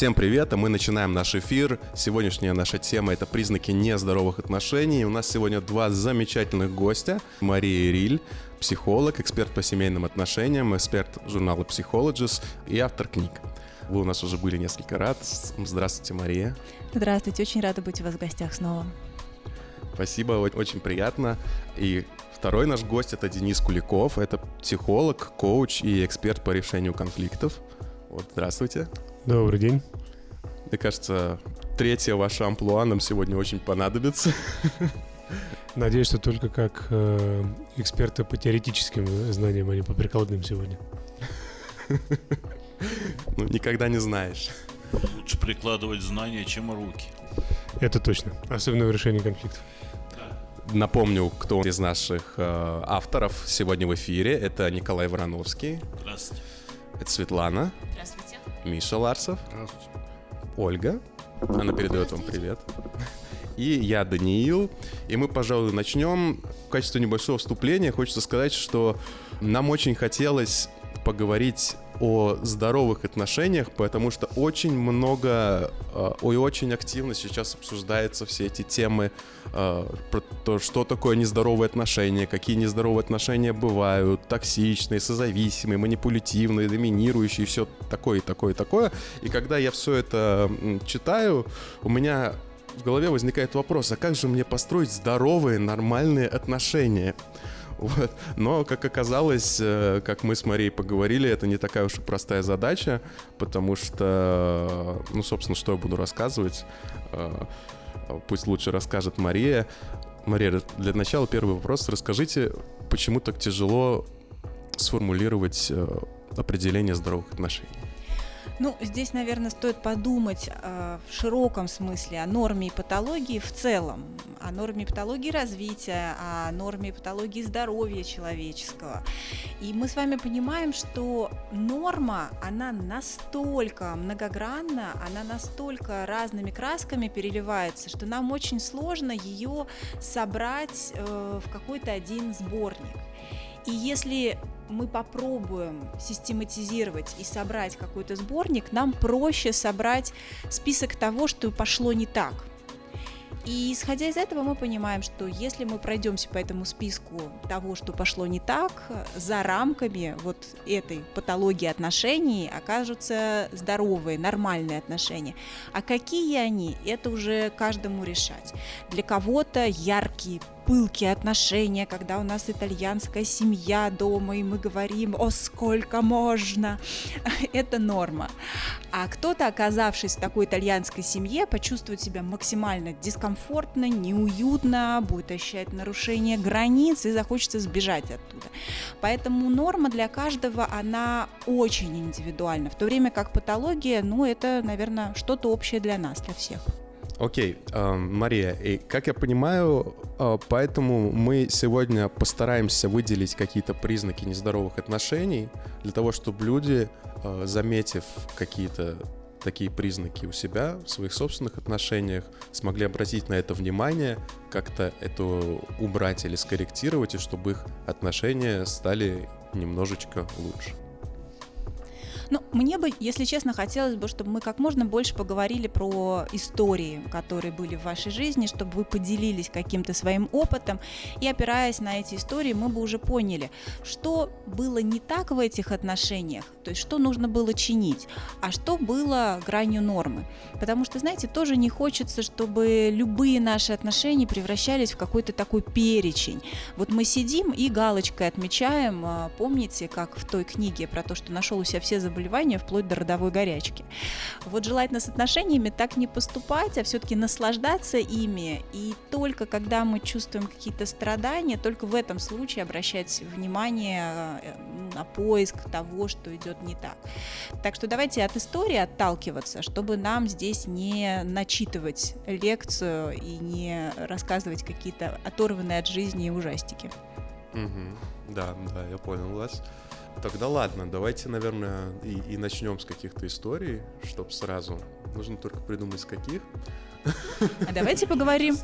Всем привет, а мы начинаем наш эфир. Сегодняшняя наша тема — это признаки нездоровых отношений. У нас сегодня два замечательных гостя. Мария Риль, психолог, эксперт по семейным отношениям, эксперт журнала Psychologist и автор книг. Вы у нас уже были несколько раз. Здравствуйте, Мария. Здравствуйте, очень рада быть у вас в гостях снова. Спасибо, очень приятно. И второй наш гость — это Денис Куликов. Это психолог, коуч и эксперт по решению конфликтов. Вот, здравствуйте. Добрый день. Мне кажется, третья ваша амплуа нам сегодня очень понадобится. Надеюсь, что только как э, эксперты по теоретическим знаниям, а не по прикладным сегодня. Ну, никогда не знаешь. Лучше прикладывать знания, чем руки. Это точно. Особенно в решении конфликтов. Напомню, кто из наших э, авторов сегодня в эфире. Это Николай Вороновский. Здравствуйте. Это Светлана. Здравствуйте. Миша Ларсов. Здравствуйте. Ольга. Она передает вам привет. И я, Даниил. И мы, пожалуй, начнем. В качестве небольшого вступления хочется сказать, что нам очень хотелось поговорить о здоровых отношениях, потому что очень много э, и очень активно сейчас обсуждаются все эти темы про то, что такое нездоровые отношения, какие нездоровые отношения бывают, токсичные, созависимые, манипулятивные, доминирующие, все такое такое такое. И когда я все это читаю, у меня в голове возникает вопрос, а как же мне построить здоровые, нормальные отношения? Вот. Но, как оказалось, э, как мы с Марией поговорили, это не такая уж и простая задача, потому что, ну, собственно, что я буду рассказывать, э, пусть лучше расскажет Мария. Мария, для начала первый вопрос. Расскажите, почему так тяжело сформулировать э, определение здоровых отношений? Ну, здесь, наверное, стоит подумать э, в широком смысле о норме и патологии в целом, о норме и патологии развития, о норме и патологии здоровья человеческого. И мы с вами понимаем, что норма, она настолько многогранна, она настолько разными красками переливается, что нам очень сложно ее собрать э, в какой-то один сборник. И если мы попробуем систематизировать и собрать какой-то сборник, нам проще собрать список того, что пошло не так. И исходя из этого мы понимаем, что если мы пройдемся по этому списку того, что пошло не так, за рамками вот этой патологии отношений окажутся здоровые, нормальные отношения. А какие они, это уже каждому решать. Для кого-то яркие, пылкие отношения, когда у нас итальянская семья дома, и мы говорим, о, сколько можно, это норма. А кто-то, оказавшись в такой итальянской семье, почувствует себя максимально дискомфортно, неуютно, будет ощущать нарушение границ и захочется сбежать оттуда. Поэтому норма для каждого, она очень индивидуальна, в то время как патология, ну, это, наверное, что-то общее для нас, для всех. Окей, э, Мария, и как я понимаю, э, поэтому мы сегодня постараемся выделить какие-то признаки нездоровых отношений для того, чтобы люди, э, заметив какие-то такие признаки у себя в своих собственных отношениях, смогли обратить на это внимание, как-то это убрать или скорректировать, и чтобы их отношения стали немножечко лучше. Ну, мне бы, если честно, хотелось бы, чтобы мы как можно больше поговорили про истории, которые были в вашей жизни, чтобы вы поделились каким-то своим опытом, и опираясь на эти истории, мы бы уже поняли, что было не так в этих отношениях, то есть что нужно было чинить, а что было гранью нормы. Потому что, знаете, тоже не хочется, чтобы любые наши отношения превращались в какой-то такой перечень. Вот мы сидим и галочкой отмечаем, а, помните, как в той книге про то, что нашел у себя все заболевания, заболевания вплоть до родовой горячки. Вот желательно с отношениями так не поступать, а все-таки наслаждаться ими. И только когда мы чувствуем какие-то страдания, только в этом случае обращать внимание э, на поиск того, что идет не так. Так что давайте от истории отталкиваться, чтобы нам здесь не начитывать лекцию и не рассказывать какие-то оторванные от жизни ужастики. Угу. Да, да, я понял вас. Тогда ладно, давайте, наверное, и, и начнем с каких-то историй, чтобы сразу. Нужно только придумать с каких. А давайте поговорим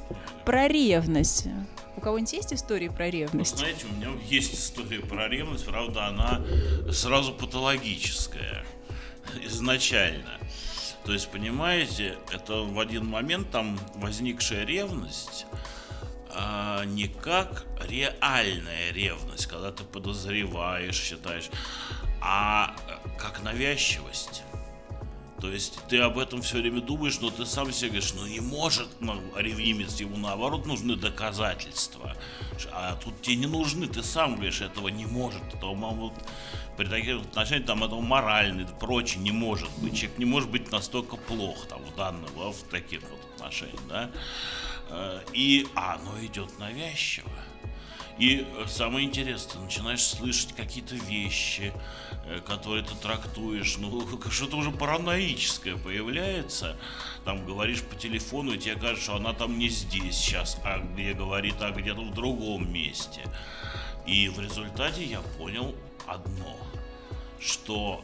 про ревность. У кого-нибудь есть истории про ревность? Ну, знаете, у меня есть история про ревность, правда, она сразу патологическая изначально. То есть, понимаете, это в один момент там возникшая ревность, а, не как реальная ревность, когда ты подозреваешь, считаешь, а как навязчивость. То есть ты об этом все время думаешь, но ты сам себе говоришь, ну не может ну, ревнимец, ему наоборот нужны доказательства. А тут тебе не нужны, ты сам говоришь, этого не может. Это, вот, при таких отношениях там этого морально и прочее не может быть. Человек не может быть настолько плох там в данном, в таких вот отношениях, да. Э, и а, оно идет навязчиво. И самое интересное, начинаешь слышать какие-то вещи, э, которые ты трактуешь, ну, что-то уже параноическое появляется. Там говоришь по телефону, и тебе кажется, что она там не здесь сейчас, а где говорит, а где-то в другом месте. И в результате я понял одно, что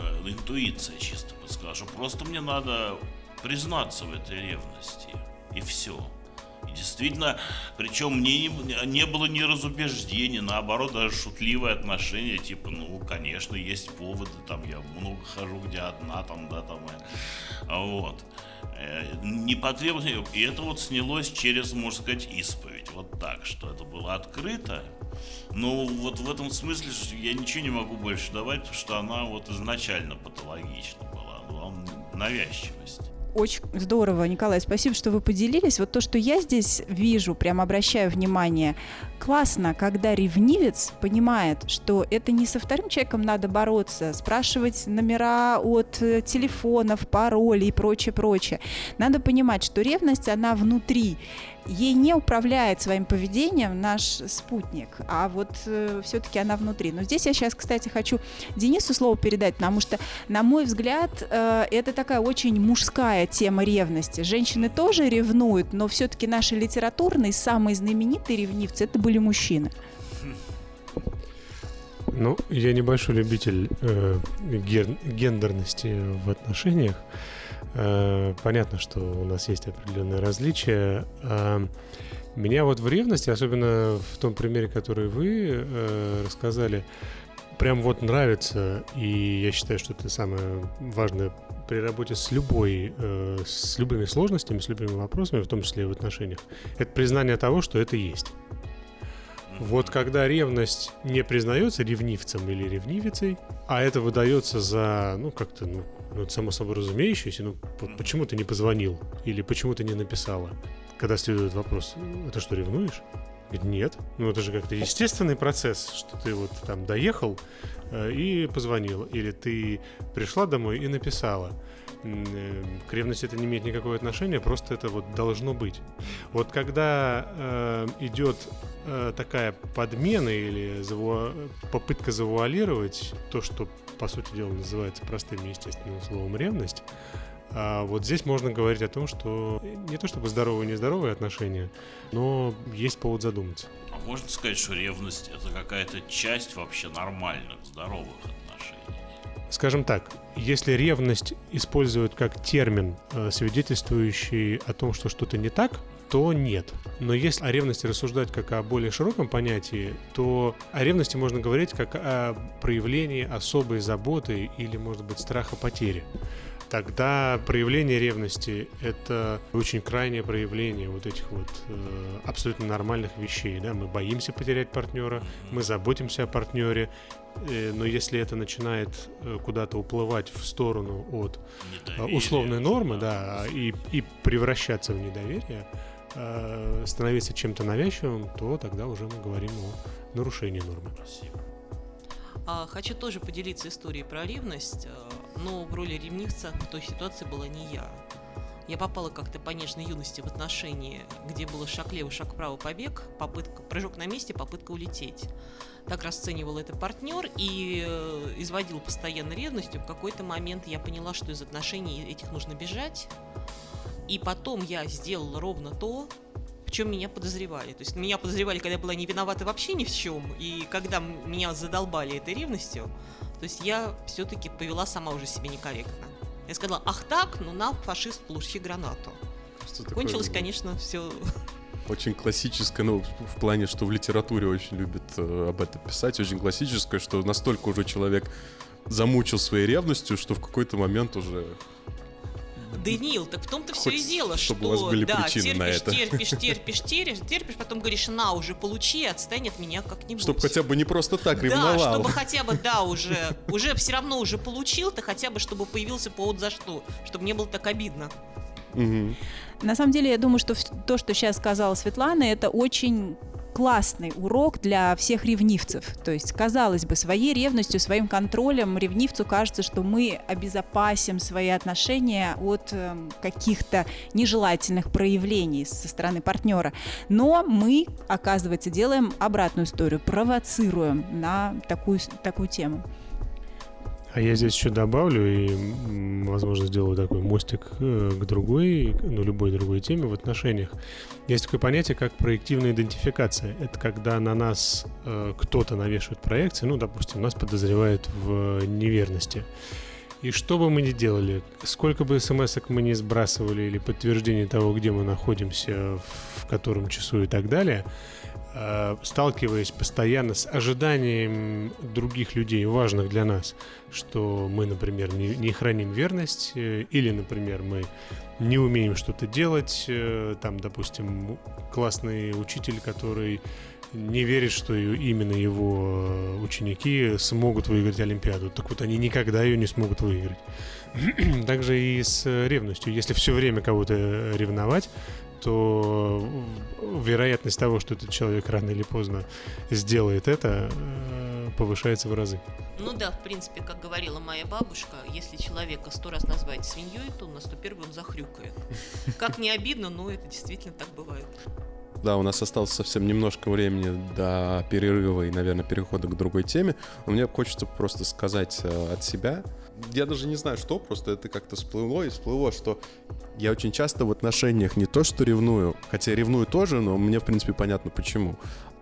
э, интуиция чисто подсказала, что просто мне надо признаться в этой ревности. И все. И действительно, причем мне не, не было ни разубеждений, наоборот, даже шутливое отношение, типа, ну, конечно, есть поводы, там, я много хожу, где одна, там, да, там, э, вот. Э, не потребовалось, и это вот снялось через, можно сказать, исповедь, вот так, что это было открыто, но вот в этом смысле я ничего не могу больше давать, потому что она вот изначально патологична была, была навязчивость. Очень здорово, Николай, спасибо, что вы поделились. Вот то, что я здесь вижу, прям обращаю внимание, классно, когда ревнивец понимает, что это не со вторым человеком надо бороться, спрашивать номера от э, телефонов, пароли и прочее, прочее. Надо понимать, что ревность, она внутри ей не управляет своим поведением наш спутник, а вот э, все-таки она внутри. Но здесь я сейчас, кстати, хочу Денису слово передать, потому что, на мой взгляд, э, это такая очень мужская тема ревности. Женщины тоже ревнуют, но все-таки наши литературные самые знаменитые ревнивцы это были мужчины. Ну, я небольшой любитель э, ген- гендерности в отношениях. Э, понятно, что у нас есть определенные различия. Э, меня вот в ревности, особенно в том примере, который вы э, рассказали, прям вот нравится, и я считаю, что это самое важное при работе с любой, с любыми сложностями, с любыми вопросами, в том числе и в отношениях, это признание того, что это есть. Вот когда ревность не признается ревнивцем или ревнивицей, а это выдается за, ну, как-то, ну, ну, само собой разумеющееся, ну, вот почему ты не позвонил или почему ты не написала? Когда следует вопрос, это что, ревнуешь? Говорит, нет. Ну, это же как-то естественный процесс, что ты вот там доехал э, и позвонил, или ты пришла домой и написала. Э, к ревности это не имеет никакого отношения, просто это вот должно быть. Вот когда э, идет э, такая подмена или заву... попытка завуалировать то, что по сути дела называется простым естественным словом ревность, а вот здесь можно говорить о том, что не то чтобы здоровые и нездоровые отношения, но есть повод задуматься. А можно сказать, что ревность это какая-то часть вообще нормальных, здоровых отношений? Скажем так, если ревность используют как термин, э, свидетельствующий о том, что что-то не так, то нет. Но если о ревности рассуждать как о более широком понятии, то о ревности можно говорить как о проявлении особой заботы или, может быть, страха потери. Тогда проявление ревности — это очень крайнее проявление вот этих вот э, абсолютно нормальных вещей. Да? Мы боимся потерять партнера, мы заботимся о партнере, э, но если это начинает э, куда-то уплывать в сторону от э, условной нормы, да, и, и превращаться в недоверие, э, становиться чем-то навязчивым, то тогда уже мы говорим о нарушении нормы. Спасибо. А, хочу тоже поделиться историей про ревность, но в роли ревнивца в той ситуации была не я. Я попала как-то по нежной юности в отношении, где было шаг левый, шаг вправо, побег, попытка, прыжок на месте, попытка улететь. Так расценивал это партнер и э, изводил постоянно ревностью. В какой-то момент я поняла, что из отношений этих нужно бежать, и потом я сделала ровно то, в чем меня подозревали. То есть меня подозревали, когда я была не виновата вообще ни в чем, и когда меня задолбали этой ревностью, то есть я все-таки повела сама уже себя некорректно. Я сказала, ах так, ну на, фашист, получи гранату. Что Кончилось, такое, конечно, все очень классическое, ну, в плане, что в литературе очень любят э, об этом писать, очень классическое, что настолько уже человек замучил своей ревностью, что в какой-то момент уже Даниил, так в том-то все и дело, чтобы что у вас были да, терпишь, на это. терпишь, терпишь, терпишь, терпишь, потом говоришь, на, уже получи, отстань от меня как-нибудь. Чтобы хотя бы не просто так Да, ревновал. чтобы хотя бы, да, уже, уже все равно уже получил, ты хотя бы, чтобы появился повод за что, чтобы не было так обидно. Мгм. На самом деле, я думаю, что то, что сейчас сказала Светлана, это очень классный урок для всех ревнивцев. То есть, казалось бы, своей ревностью, своим контролем ревнивцу кажется, что мы обезопасим свои отношения от эм, каких-то нежелательных проявлений со стороны партнера. Но мы, оказывается, делаем обратную историю, провоцируем на такую, такую тему. А я здесь еще добавлю и, возможно, сделаю такой мостик э, к другой, ну, любой другой теме в отношениях. Есть такое понятие, как проективная идентификация. Это когда на нас э, кто-то навешивает проекции, ну, допустим, нас подозревают в неверности. И что бы мы ни делали, сколько бы смс мы не сбрасывали или подтверждение того, где мы находимся, в котором часу и так далее, э, сталкиваясь постоянно с ожиданием других людей, важных для нас, что мы, например, не, не храним верность, э, или, например, мы не умеем что-то делать, э, там, допустим, классный учитель, который не верит, что именно его э, ученики смогут выиграть Олимпиаду. Так вот, они никогда ее не смогут выиграть. Также и с ревностью. Если все время кого-то ревновать, то э, вероятность того, что этот человек рано или поздно сделает это, э, повышается в разы. Ну да, в принципе, как говорила моя бабушка, если человека сто раз назвать свиньей, то на сто первый он захрюкает. Как не обидно, но это действительно так бывает. Да, у нас осталось совсем немножко времени до перерыва и, наверное, перехода к другой теме. Но мне хочется просто сказать э, от себя. Я даже не знаю, что, просто это как-то всплыло и всплыло, что я очень часто в отношениях не то, что ревную, хотя ревную тоже, но мне, в принципе, понятно почему,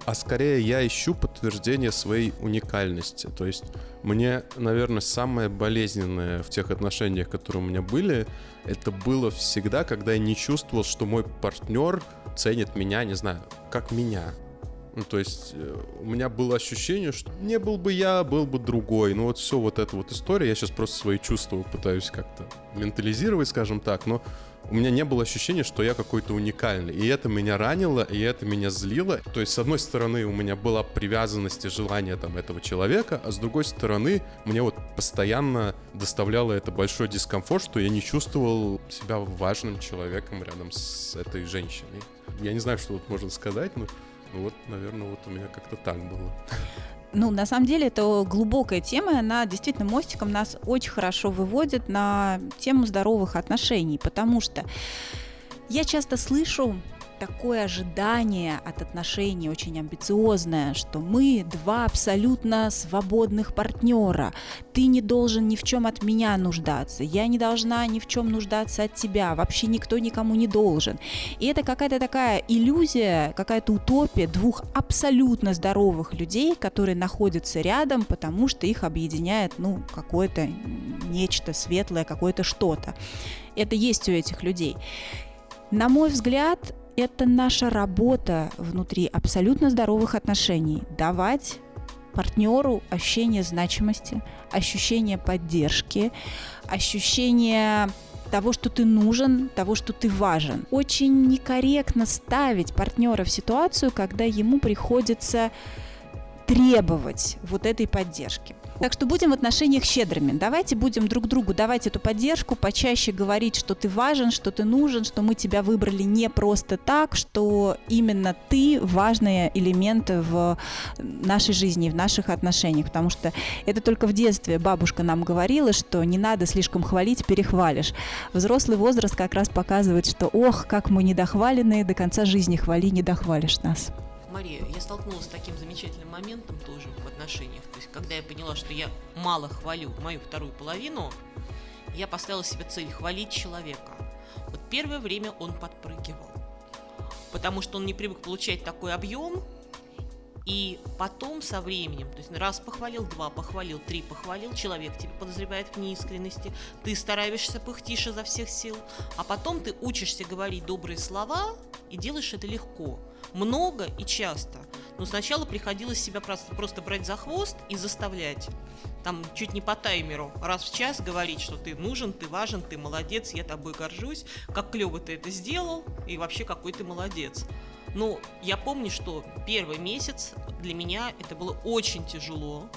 а скорее я ищу подтверждение своей уникальности. То есть мне, наверное, самое болезненное в тех отношениях, которые у меня были, это было всегда, когда я не чувствовал, что мой партнер ценит меня, не знаю, как меня. Ну, то есть э, у меня было ощущение, что не был бы я, был бы другой. Ну, вот все вот эта вот история, я сейчас просто свои чувства пытаюсь как-то ментализировать, скажем так, но у меня не было ощущения, что я какой-то уникальный. И это меня ранило, и это меня злило. То есть, с одной стороны, у меня была привязанность и желание там этого человека, а с другой стороны, мне вот постоянно доставляло это большой дискомфорт, что я не чувствовал себя важным человеком рядом с этой женщиной. Я не знаю, что вот можно сказать, но вот, наверное, вот у меня как-то так было. Ну, на самом деле, это глубокая тема, она действительно мостиком нас очень хорошо выводит на тему здоровых отношений, потому что я часто слышу такое ожидание от отношений очень амбициозное, что мы два абсолютно свободных партнера. Ты не должен ни в чем от меня нуждаться, я не должна ни в чем нуждаться от тебя, вообще никто никому не должен. И это какая-то такая иллюзия, какая-то утопия двух абсолютно здоровых людей, которые находятся рядом, потому что их объединяет, ну, какое-то нечто светлое, какое-то что-то. Это есть у этих людей. На мой взгляд, это наша работа внутри абсолютно здоровых отношений. Давать партнеру ощущение значимости, ощущение поддержки, ощущение того, что ты нужен, того, что ты важен. Очень некорректно ставить партнера в ситуацию, когда ему приходится требовать вот этой поддержки. Так что будем в отношениях щедрыми. Давайте будем друг другу давать эту поддержку, почаще говорить, что ты важен, что ты нужен, что мы тебя выбрали не просто так, что именно ты важный элемент в нашей жизни, в наших отношениях. Потому что это только в детстве бабушка нам говорила, что не надо слишком хвалить, перехвалишь. Взрослый возраст как раз показывает, что ох, как мы недохваленные, до конца жизни хвали, не дохвалишь нас. Мария, я столкнулась с таким замечательным моментом тоже в отношениях. Когда я поняла, что я мало хвалю мою вторую половину, я поставила себе цель хвалить человека. Вот первое время он подпрыгивал, потому что он не привык получать такой объем, И потом со временем, то есть раз похвалил, два похвалил, три похвалил, человек тебя подозревает в неискренности, ты стараешься пыхтишь изо всех сил, а потом ты учишься говорить добрые слова и делаешь это легко, много и часто. Но сначала приходилось себя просто, просто брать за хвост и заставлять. Там чуть не по таймеру раз в час говорить, что ты нужен, ты важен, ты молодец, я тобой горжусь, как клево ты это сделал и вообще какой ты молодец. Ну, я помню, что первый месяц для меня это было очень тяжело.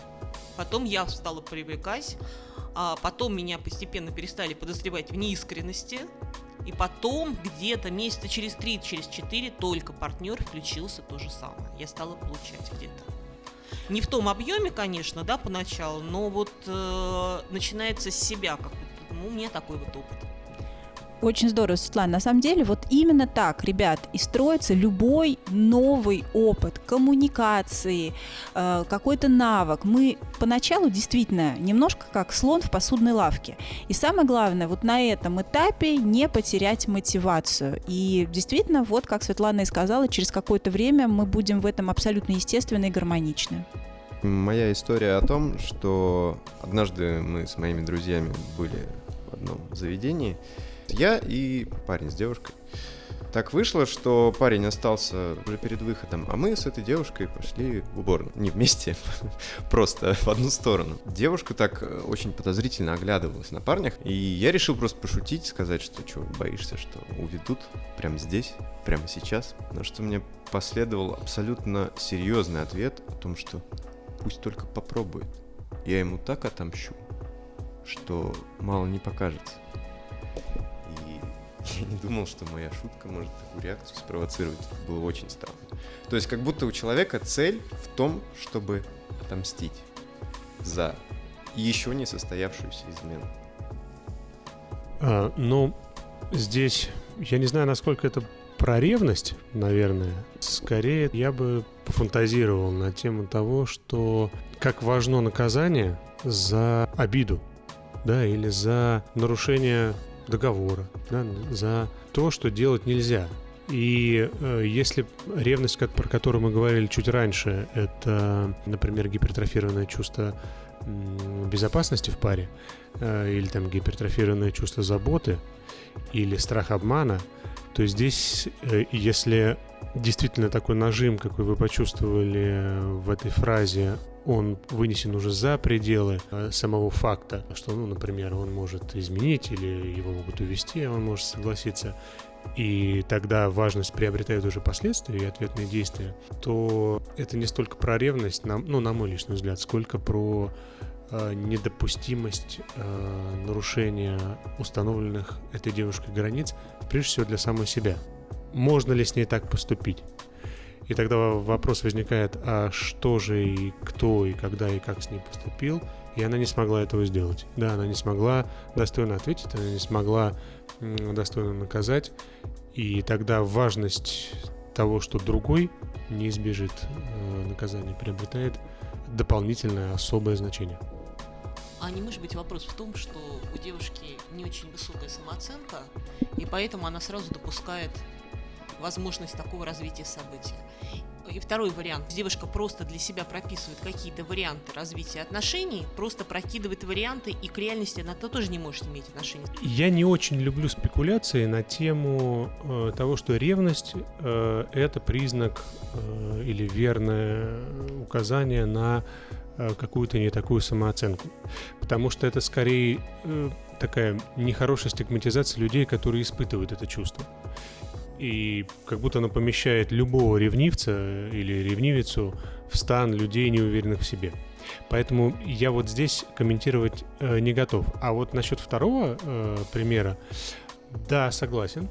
Потом я стала привыкать, а потом меня постепенно перестали подозревать в неискренности. И потом, где-то месяца через три, через четыре, только партнер включился то же самое. Я стала получать где-то. Не в том объеме, конечно, да, поначалу, но вот э, начинается с себя, как ну, у меня такой вот опыт. Очень здорово, Светлана. На самом деле, вот именно так, ребят, и строится любой новый опыт коммуникации, э, какой-то навык. Мы поначалу действительно немножко как слон в посудной лавке. И самое главное, вот на этом этапе не потерять мотивацию. И действительно, вот как Светлана и сказала, через какое-то время мы будем в этом абсолютно естественно и гармоничны. Моя история о том, что однажды мы с моими друзьями были в одном заведении, я и парень с девушкой. Так вышло, что парень остался уже перед выходом, а мы с этой девушкой пошли в уборную. Не вместе, просто в одну сторону. Девушка так э, очень подозрительно оглядывалась на парнях, и я решил просто пошутить, сказать, что что, боишься, что уведут прямо здесь, прямо сейчас. На что мне последовал абсолютно серьезный ответ о том, что пусть только попробует. Я ему так отомщу, что мало не покажется. Я не думал, что моя шутка может такую реакцию спровоцировать. Это было очень странно. То есть как будто у человека цель в том, чтобы отомстить за еще не состоявшуюся измену. А, ну, здесь я не знаю, насколько это про ревность, наверное. Скорее, я бы пофантазировал на тему того, что как важно наказание за обиду, да, или за нарушение договора, да, за то, что делать нельзя. И э, если ревность, как, про которую мы говорили чуть раньше, это, например, гипертрофированное чувство безопасности в паре, э, или там гипертрофированное чувство заботы, или страх обмана, то здесь, э, если действительно такой нажим, какой вы почувствовали в этой фразе, он вынесен уже за пределы э, самого факта, что, ну, например, он может изменить или его могут увести, он может согласиться, и тогда важность приобретает уже последствия и ответные действия, то это не столько про ревность, ну, на мой личный взгляд, сколько про э, недопустимость э, нарушения установленных этой девушкой границ, прежде всего для самой себя. Можно ли с ней так поступить? И тогда вопрос возникает, а что же и кто, и когда, и как с ней поступил, и она не смогла этого сделать. Да, она не смогла достойно ответить, она не смогла достойно наказать, и тогда важность того, что другой не избежит э, наказания, приобретает дополнительное особое значение. А не может быть вопрос в том, что у девушки не очень высокая самооценка, и поэтому она сразу допускает возможность такого развития события. И второй вариант. Девушка просто для себя прописывает какие-то варианты развития отношений, просто прокидывает варианты, и к реальности она -то тоже не может иметь отношения. Я не очень люблю спекуляции на тему э, того, что ревность э, это признак э, или верное указание на э, какую-то не такую самооценку. Потому что это скорее э, такая нехорошая стигматизация людей, которые испытывают это чувство и как будто оно помещает любого ревнивца или ревнивицу в стан людей, неуверенных в себе. Поэтому я вот здесь комментировать э, не готов. А вот насчет второго э, примера, да, согласен.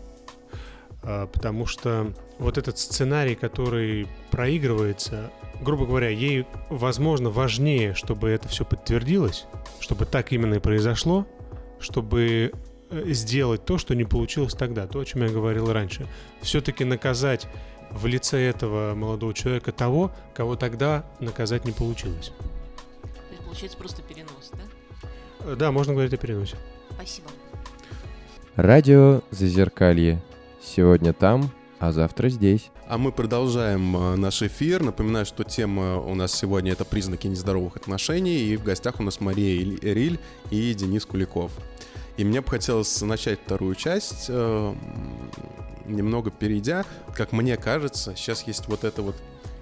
Э, потому что вот этот сценарий, который проигрывается, грубо говоря, ей, возможно, важнее, чтобы это все подтвердилось, чтобы так именно и произошло, чтобы сделать то, что не получилось тогда, то, о чем я говорил раньше. Все-таки наказать в лице этого молодого человека того, кого тогда наказать не получилось. То есть получается просто перенос, да? Э, да, можно говорить о переносе. Спасибо. Радио Зазеркалье. Сегодня там, А завтра здесь. А мы продолжаем э, наш эфир. Напоминаю, что тема у нас сегодня это признаки нездоровых отношений. И в гостях у нас Мария Риль и Денис Куликов. И мне бы хотелось начать вторую часть, э, немного перейдя. Как мне кажется, сейчас есть вот эта вот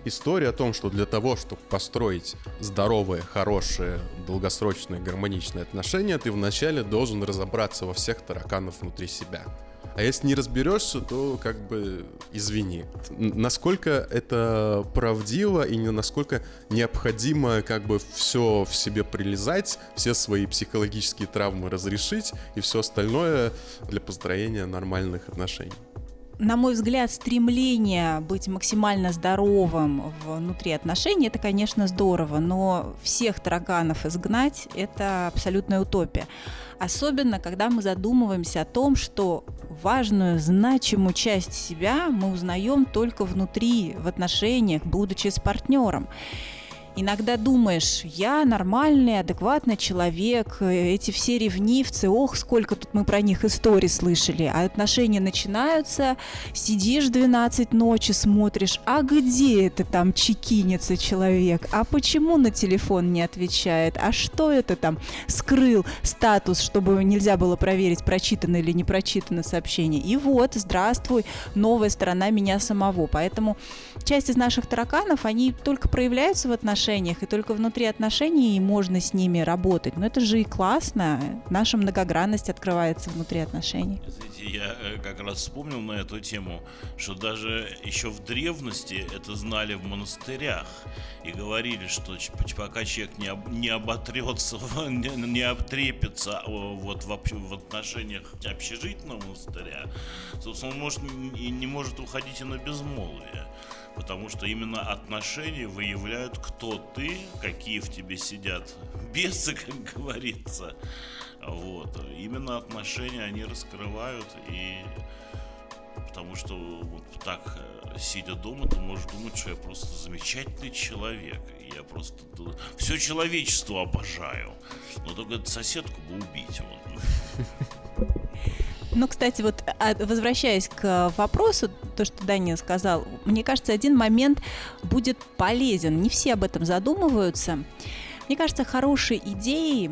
история о том, что для того, чтобы построить здоровые, хорошие, долгосрочные, гармоничные отношения, ты вначале должен разобраться во всех тараканах внутри себя. А если не разберешься, то как бы извини. Насколько это правдиво и насколько необходимо как бы все в себе прилезать, все свои психологические травмы разрешить и все остальное для построения нормальных отношений на мой взгляд, стремление быть максимально здоровым внутри отношений, это, конечно, здорово, но всех тараканов изгнать – это абсолютная утопия. Особенно, когда мы задумываемся о том, что важную, значимую часть себя мы узнаем только внутри, в отношениях, будучи с партнером. Иногда думаешь, я нормальный, адекватный человек, эти все ревнивцы, ох, сколько тут мы про них историй слышали, а отношения начинаются, сидишь 12 ночи, смотришь, а где это там чекинится человек, а почему на телефон не отвечает, а что это там, скрыл статус, чтобы нельзя было проверить, прочитано или не прочитано сообщение. И вот, здравствуй, новая сторона меня самого. Поэтому часть из наших тараканов, они только проявляются в отношениях, и только внутри отношений можно с ними работать. Но это же и классно. Наша многогранность открывается внутри отношений. Знаете, я э, как раз вспомнил на эту тему, что даже еще в древности это знали в монастырях и говорили, что пока человек не, об, не оботрется, не, не обтрепится вот в, в отношениях общежительного монастыря, собственно, он может, и не может уходить и на безмолвие потому что именно отношения выявляют, кто ты, какие в тебе сидят бесы, как говорится. Вот. Именно отношения они раскрывают и потому что вот так э, сидя дома, ты можешь думать, что я просто замечательный человек. Я просто все человечество обожаю. Но только соседку бы убить. Вот. Ну, кстати, вот а, возвращаясь к вопросу, то, что Даня сказал, мне кажется, один момент будет полезен. Не все об этом задумываются. Мне кажется, хорошей идеей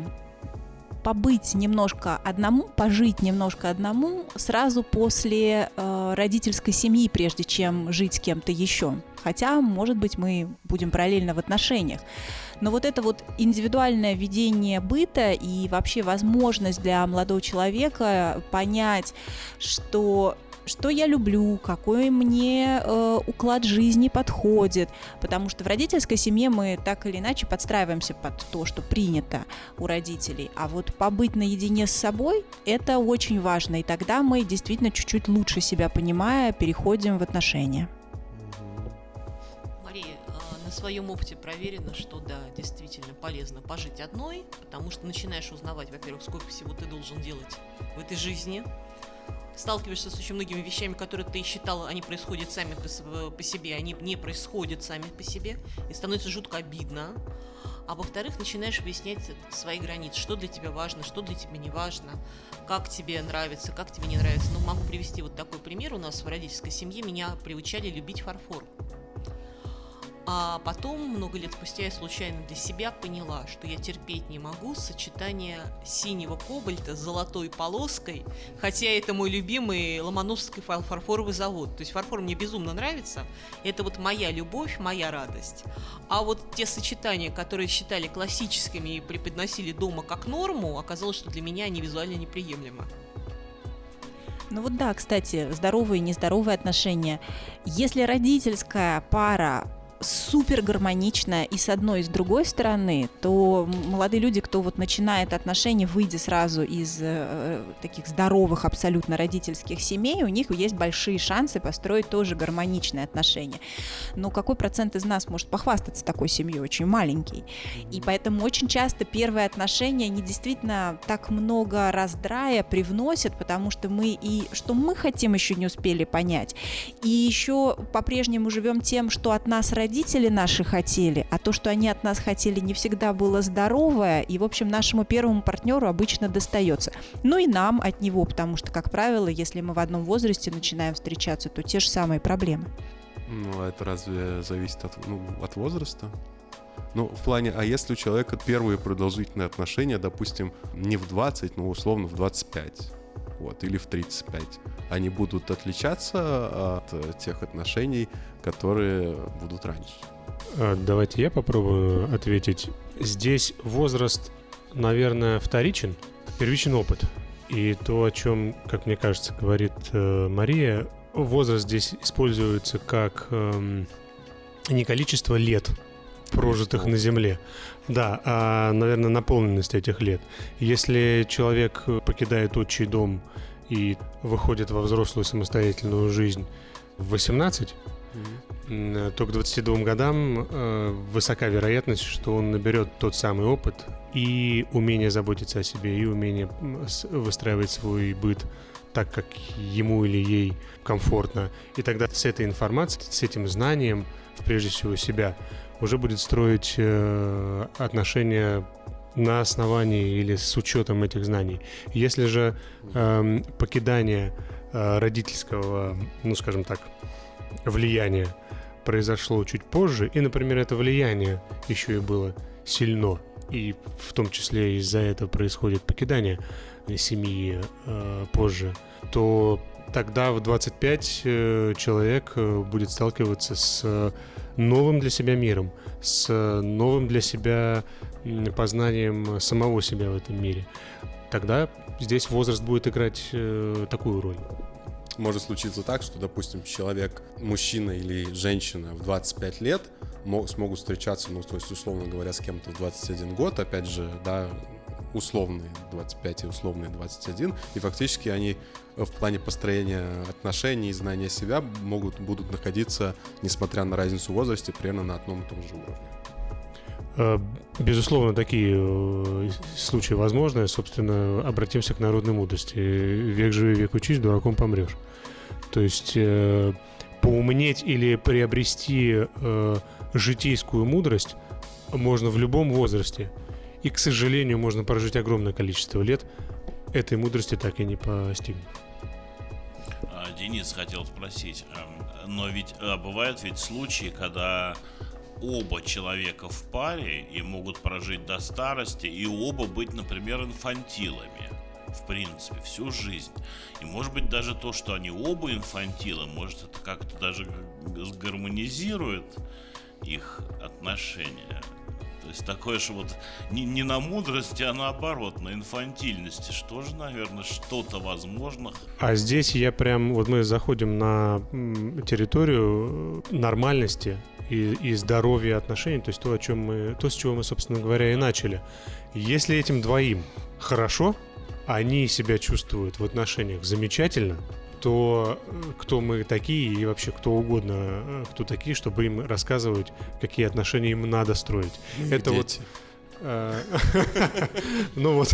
побыть немножко одному, пожить немножко одному сразу после э, родительской семьи, прежде чем жить с кем-то еще. Хотя, может быть, мы будем параллельно в отношениях. Но вот это вот индивидуальное ведение быта и вообще возможность для молодого человека понять, что что я люблю, какой мне э, уклад жизни подходит, потому что в родительской семье мы так или иначе подстраиваемся под то, что принято у родителей, а вот побыть наедине с собой это очень важно, и тогда мы действительно чуть-чуть лучше себя понимая переходим в отношения. На своем опыте проверено, что да, действительно полезно пожить одной, потому что начинаешь узнавать, во-первых, сколько всего ты должен делать в этой жизни, сталкиваешься с очень многими вещами, которые ты считал, они происходят сами по, себе, они не происходят сами по себе, и становится жутко обидно. А во-вторых, начинаешь выяснять свои границы, что для тебя важно, что для тебя не важно, как тебе нравится, как тебе не нравится. Ну, могу привести вот такой пример. У нас в родительской семье меня приучали любить фарфор. А потом, много лет спустя, я случайно для себя поняла, что я терпеть не могу сочетание синего кобальта с золотой полоской, хотя это мой любимый Ломановский фарфоровый завод. То есть фарфор мне безумно нравится, это вот моя любовь, моя радость. А вот те сочетания, которые считали классическими и преподносили дома как норму, оказалось, что для меня они визуально неприемлемы. Ну вот да, кстати, здоровые и нездоровые отношения. Если родительская пара супер гармонично и с одной, и с другой стороны, то молодые люди, кто вот начинает отношения, выйдя сразу из э, таких здоровых абсолютно родительских семей, у них есть большие шансы построить тоже гармоничные отношения. Но какой процент из нас может похвастаться такой семьей? Очень маленький. И поэтому очень часто первые отношения, они действительно так много раздрая привносят, потому что мы и что мы хотим еще не успели понять. И еще по-прежнему живем тем, что от нас родители родители наши хотели, а то, что они от нас хотели, не всегда было здоровое, и, в общем, нашему первому партнеру обычно достается. Ну и нам от него, потому что, как правило, если мы в одном возрасте начинаем встречаться, то те же самые проблемы. Ну, а это разве зависит от, ну, от возраста? Ну, в плане, а если у человека первые продолжительные отношения, допустим, не в 20, но условно в 25, вот, или в 35, они будут отличаться от тех отношений, которые будут раньше? А, давайте я попробую ответить. Здесь возраст, наверное, вторичен, первичен опыт. И то, о чем, как мне кажется, говорит э, Мария, возраст здесь используется как э, не количество лет, прожитых на Земле. Да, а, наверное, наполненность этих лет. Если человек покидает отчий дом и выходит во взрослую самостоятельную жизнь в 18, mm-hmm. то к 22 годам э, высока вероятность, что он наберет тот самый опыт и умение заботиться о себе, и умение выстраивать свой быт так, как ему или ей комфортно. И тогда с этой информацией, с этим знанием, прежде всего себя, уже будет строить э, отношения на основании или с учетом этих знаний. Если же э, покидание э, родительского, ну скажем так, влияния произошло чуть позже, и, например, это влияние еще и было сильно, и в том числе из-за этого происходит покидание семьи э, позже, то тогда в 25 э, человек э, будет сталкиваться с новым для себя миром, с новым для себя познанием самого себя в этом мире. Тогда здесь возраст будет играть э, такую роль. Может случиться так, что, допустим, человек, мужчина или женщина в 25 лет смогут встречаться, ну, то есть, условно говоря, с кем-то в 21 год, опять же, да, условные 25 и условные 21, и фактически они в плане построения отношений и знания себя могут, будут находиться, несмотря на разницу в возрасте, примерно на одном и том же уровне. Э, безусловно, такие э, случаи возможны. Собственно, обратимся к народной мудрости. Век живи, век учись, дураком помрешь. То есть э, поумнеть или приобрести житейскую мудрость можно в любом возрасте. И, к сожалению, можно прожить огромное количество лет, этой мудрости так и не постигнуть. А, Денис хотел спросить, эм, но ведь а, бывают ведь случаи, когда оба человека в паре и могут прожить до старости, и оба быть, например, инфантилами. В принципе, всю жизнь. И может быть даже то, что они оба инфантилы, может это как-то даже гармонизирует их отношения. Есть такое же вот не, не на мудрости, а наоборот, на инфантильности. Что же, наверное, что-то возможно. А здесь я прям, вот мы заходим на территорию нормальности и, и здоровья отношений, то есть то, о чем мы, то, с чего мы, собственно говоря, и начали. Если этим двоим хорошо, они себя чувствуют в отношениях замечательно, то э, кто мы такие и вообще кто угодно, э, кто такие, чтобы им рассказывать, какие отношения им надо строить. Мы Это дети. вот э, ну вот,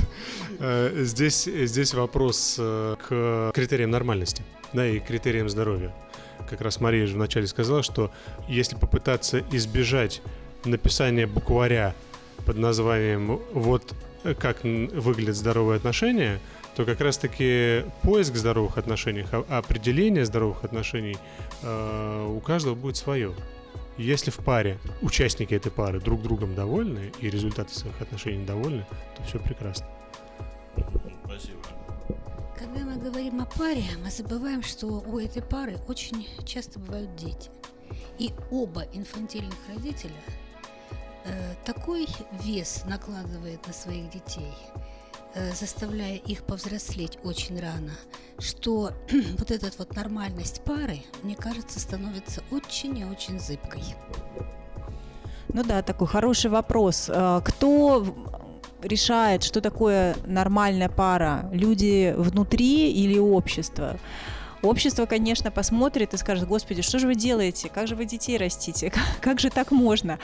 здесь, здесь вопрос к критериям нормальности, да, и критериям здоровья. Как раз Мария же вначале сказала, что если попытаться избежать написания букваря под названием «Вот как выглядят здоровые отношения», то как раз-таки поиск здоровых отношений, а определение здоровых отношений э, у каждого будет свое. Если в паре участники этой пары друг другом довольны и результаты своих отношений довольны, то все прекрасно. Спасибо. Когда мы говорим о паре, мы забываем, что у этой пары очень часто бывают дети. И оба инфантильных родителя э, такой вес накладывает на своих детей – заставляя их повзрослеть очень рано, что вот эта вот нормальность пары, мне кажется, становится очень и очень зыбкой. Ну да, такой хороший вопрос. Э, кто решает, что такое нормальная пара? Люди внутри или общество? Общество, конечно, посмотрит и скажет, господи, что же вы делаете, как же вы детей растите, как, же так можно?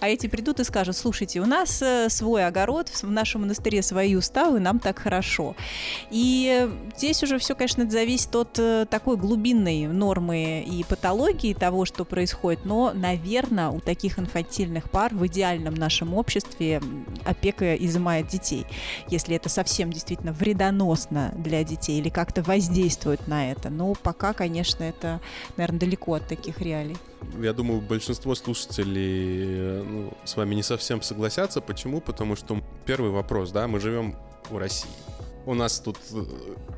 А эти придут и скажут, слушайте, у нас э, свой огород, в нашем монастыре свои уставы, нам так хорошо. И здесь уже все, конечно, зависит от э, такой глубинной нормы и патологии того, что происходит, но, наверное, у таких инфантильных пар в идеальном нашем обществе опека изымает детей, если это совсем действительно вредоносно для детей или как-то воздействует на это. Но пока, конечно, это, наверное, далеко от таких реалий. Я думаю, большинство слушателей ну, с вами не совсем согласятся. Почему? Потому что первый вопрос, да, мы живем в России. У нас тут э,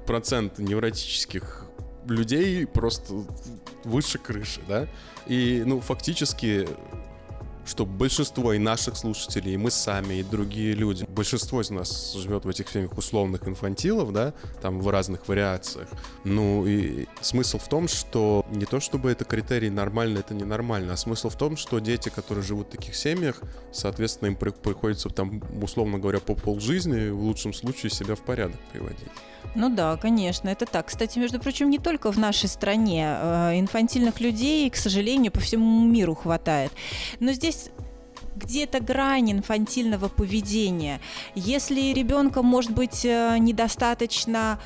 процент невротических людей просто выше крыши, да? И, ну, фактически что большинство и наших слушателей, и мы сами, и другие люди, большинство из нас живет в этих всех условных инфантилов, да, там в разных вариациях. Ну и смысл в том, что не то чтобы это критерий нормально, это ненормально, а смысл в том, что дети, которые живут в таких семьях, соответственно, им приходится там, условно говоря, по полжизни в лучшем случае себя в порядок приводить. Ну да, конечно, это так. Кстати, между прочим, не только в нашей стране. Э, инфантильных людей, к сожалению, по всему миру хватает. Но здесь где-то грань инфантильного поведения. Если ребенка, может быть, э, недостаточно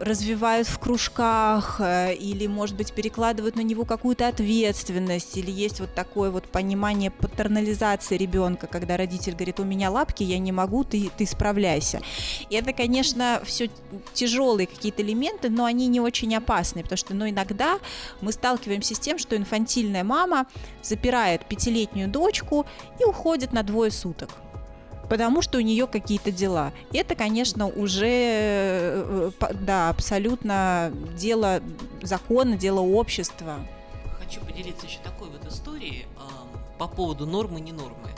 развивают в кружках э, или, может быть, перекладывают на него какую-то ответственность, или есть вот такое вот понимание патернализации ребенка, когда родитель говорит, у меня лапки, я не могу, ты, ты справляйся. И это, конечно, все тяжелые какие-то элементы, но они не очень опасные, потому что, ну, иногда мы сталкиваемся с тем, что инфантильная мама запирает пятилетнюю дочку и уходит на двое суток потому что у нее какие-то дела. Это, конечно, уже э, да, абсолютно дело закона, дело общества. Хочу поделиться еще такой вот историей э, по поводу нормы, не нормы.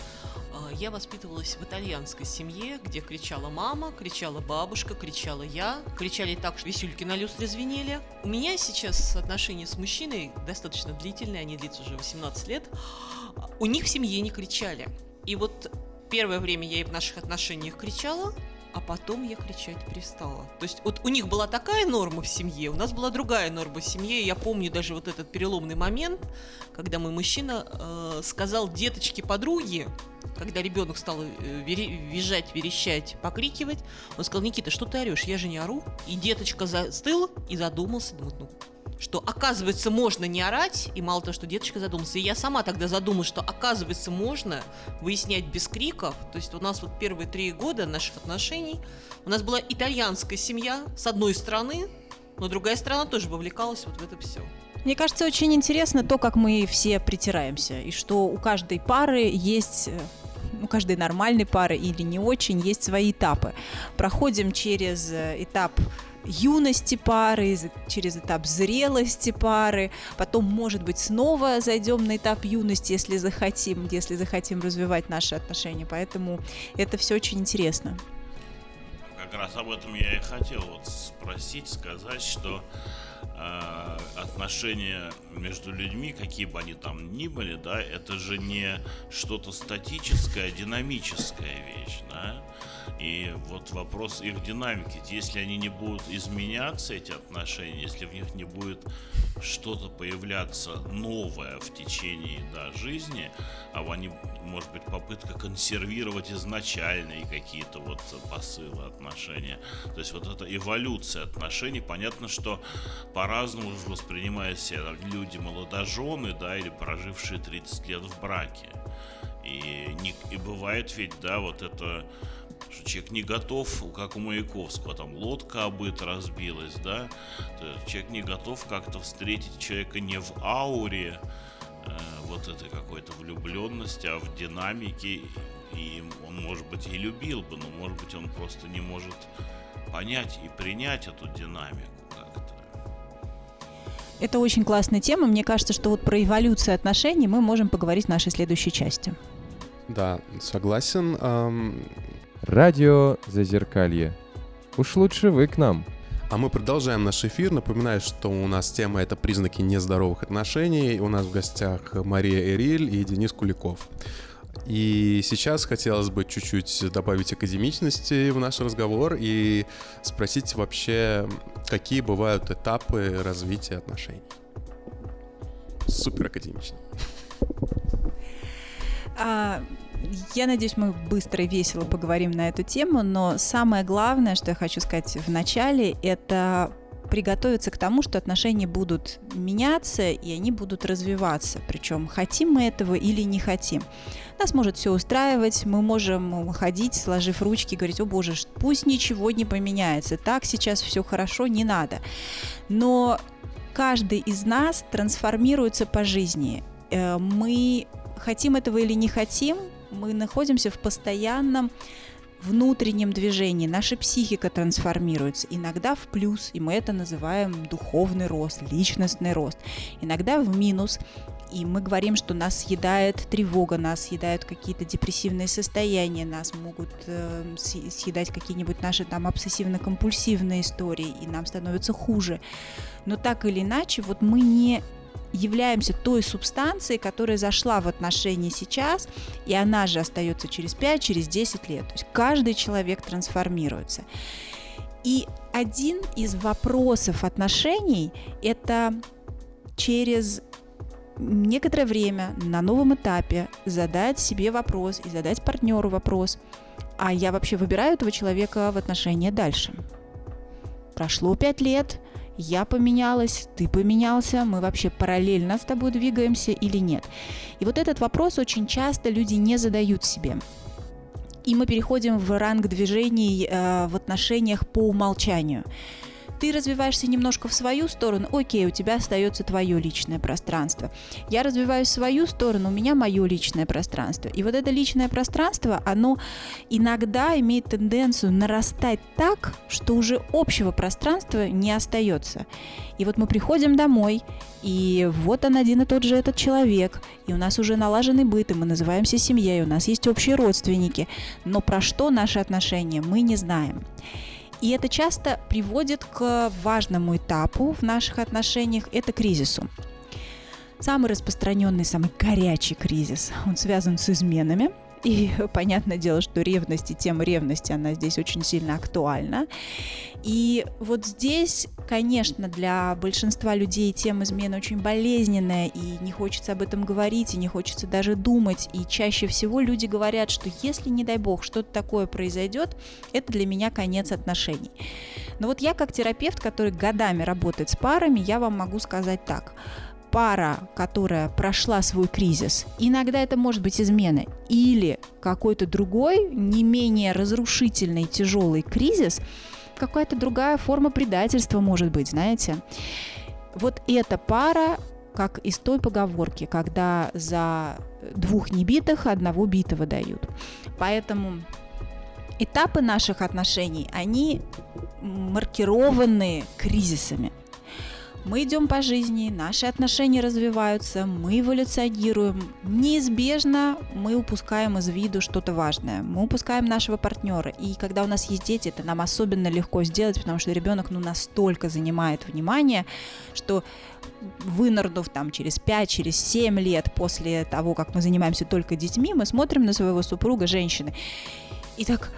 Э, я воспитывалась в итальянской семье, где кричала мама, кричала бабушка, кричала я. Кричали так, что висюльки на люстре звенели. У меня сейчас отношения с мужчиной достаточно длительные, они длятся уже 18 лет. У них в семье не кричали. И вот первое время я и в наших отношениях кричала, а потом я кричать перестала. То есть вот у них была такая норма в семье, у нас была другая норма в семье. Я помню даже вот этот переломный момент, когда мой мужчина э, сказал деточке подруге, когда ребенок стал э, визжать, верещать, покрикивать, он сказал, Никита, что ты орешь? Я же не ору. И деточка застыл и задумался, думает, ну что оказывается можно не орать, и мало того, что деточка задумался, и я сама тогда задумалась, что оказывается можно выяснять без криков. То есть у нас вот первые три года наших отношений, у нас была итальянская семья с одной стороны, но другая сторона тоже вовлекалась вот в это все. Мне кажется, очень интересно то, как мы все притираемся, и что у каждой пары есть э, у каждой нормальной пары или не очень есть свои этапы. Проходим через э, этап юности пары, через этап зрелости пары, потом, может быть, снова зайдем на этап юности, если захотим, если захотим развивать наши отношения. Поэтому это все очень интересно. Как раз об этом я и хотел вот спросить, сказать, что э, отношения между людьми, какие бы они там ни были, да, это же не что-то статическое, а динамическая вещь, да. И вот вопрос их динамики. Если они не будут изменяться, эти отношения, если в них не будет что-то появляться новое в течение да, жизни, а они, может быть, попытка консервировать изначальные какие-то вот посылы отношения. То есть вот эта эволюция отношений, понятно, что по-разному воспринимаются люди молодожены, да, или прожившие 30 лет в браке. И, не, и бывает ведь, да, вот это что человек не готов, как у Маяковского, там лодка обыт разбилась, да, человек не готов как-то встретить человека не в ауре э, вот этой какой-то влюбленности, а в динамике, и он, может быть, и любил бы, но, может быть, он просто не может понять и принять эту динамику. Это очень классная тема. Мне кажется, что вот про эволюцию отношений мы можем поговорить в нашей следующей части. Да, согласен. Радио Зазеркалье. Уж лучше вы к нам. А мы продолжаем наш эфир. Напоминаю, что у нас тема — это признаки нездоровых отношений. У нас в гостях Мария Эриль и Денис Куликов. И сейчас хотелось бы чуть-чуть добавить академичности в наш разговор и спросить вообще, какие бывают этапы развития отношений. Супер академично. А, я надеюсь, мы быстро и весело поговорим на эту тему, но самое главное, что я хочу сказать в начале, это приготовиться к тому, что отношения будут меняться и они будут развиваться. Причем хотим мы этого или не хотим. Нас может все устраивать, мы можем ходить, сложив ручки, говорить, о боже, пусть ничего не поменяется, так сейчас все хорошо, не надо. Но каждый из нас трансформируется по жизни. Э, мы хотим этого или не хотим, мы находимся в постоянном внутреннем движении. Наша психика трансформируется. Иногда в плюс, и мы это называем духовный рост, личностный рост. Иногда в минус, и мы говорим, что нас съедает тревога, нас съедают какие-то депрессивные состояния, нас могут э, съедать какие-нибудь наши там обсессивно-компульсивные истории, и нам становится хуже. Но так или иначе, вот мы не являемся той субстанцией, которая зашла в отношения сейчас, и она же остается через 5, через 10 лет. То есть каждый человек трансформируется. И один из вопросов отношений – это через некоторое время на новом этапе задать себе вопрос и задать партнеру вопрос, а я вообще выбираю этого человека в отношения дальше. Прошло пять лет, я поменялась, ты поменялся, мы вообще параллельно с тобой двигаемся или нет. И вот этот вопрос очень часто люди не задают себе. И мы переходим в ранг движений э, в отношениях по умолчанию ты развиваешься немножко в свою сторону, окей, у тебя остается твое личное пространство. Я развиваюсь в свою сторону, у меня мое личное пространство. И вот это личное пространство, оно иногда имеет тенденцию нарастать так, что уже общего пространства не остается. И вот мы приходим домой, и вот он один и тот же этот человек, и у нас уже налаженный быт, и мы называемся семьей, у нас есть общие родственники, но про что наши отношения мы не знаем. И это часто приводит к важному этапу в наших отношениях, это кризису. Самый распространенный, самый горячий кризис, он связан с изменами, и понятное дело, что ревность и тема ревности, она здесь очень сильно актуальна. И вот здесь, конечно, для большинства людей тема измены очень болезненная, и не хочется об этом говорить, и не хочется даже думать. И чаще всего люди говорят, что если, не дай бог, что-то такое произойдет, это для меня конец отношений. Но вот я как терапевт, который годами работает с парами, я вам могу сказать так – пара, которая прошла свой кризис, иногда это может быть измена, или какой-то другой, не менее разрушительный, тяжелый кризис, какая-то другая форма предательства может быть, знаете. Вот эта пара, как из той поговорки, когда за двух небитых одного битого дают. Поэтому этапы наших отношений, они маркированы кризисами. Мы идем по жизни, наши отношения развиваются, мы эволюционируем. Неизбежно мы упускаем из виду что-то важное. Мы упускаем нашего партнера. И когда у нас есть дети, это нам особенно легко сделать, потому что ребенок ну, настолько занимает внимание, что вынырнув там через 5, через 7 лет после того, как мы занимаемся только детьми, мы смотрим на своего супруга, женщины, и так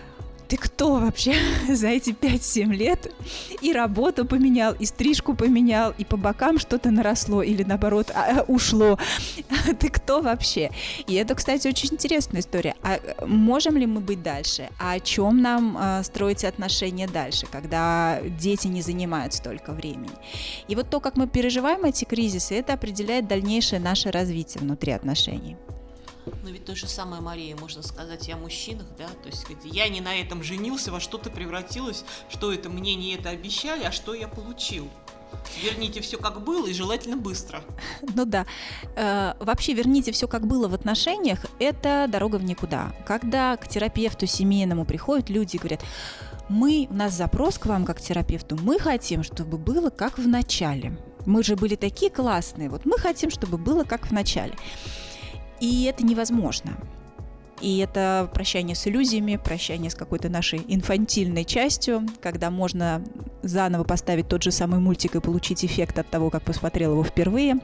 ты кто вообще за эти 5-7 лет? И работу поменял, и стрижку поменял, и по бокам что-то наросло или наоборот а, а, ушло. Ты кто вообще? И это, кстати, очень интересная история. А можем ли мы быть дальше? А о чем нам а, строить отношения дальше, когда дети не занимают столько времени? И вот то, как мы переживаем эти кризисы, это определяет дальнейшее наше развитие внутри отношений. Но ведь то же самое, Мария, можно сказать и о мужчинах, да, то есть я не на этом женился, во что-то превратилось, что это мне не это обещали, а что я получил. Верните все как было и желательно быстро. Ну да. Э, вообще верните все как было в отношениях – это дорога в никуда. Когда к терапевту семейному приходят люди и говорят, мы, у нас запрос к вам как терапевту, мы хотим, чтобы было как в начале. Мы же были такие классные, вот мы хотим, чтобы было как в начале. И это невозможно. И это прощание с иллюзиями, прощание с какой-то нашей инфантильной частью, когда можно заново поставить тот же самый мультик и получить эффект от того, как посмотрел его впервые.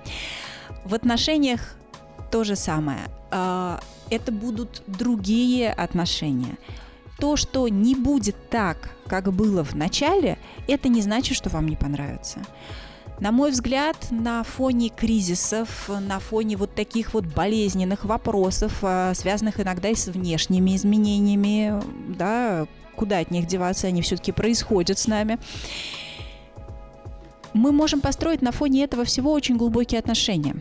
В отношениях то же самое. А, это будут другие отношения. То, что не будет так, как было в начале, это не значит, что вам не понравится. На мой взгляд, на фоне кризисов, на фоне вот таких вот болезненных вопросов, а, связанных иногда и с внешними изменениями, да, куда от них деваться, они все-таки происходят с нами, мы можем построить на фоне этого всего очень глубокие отношения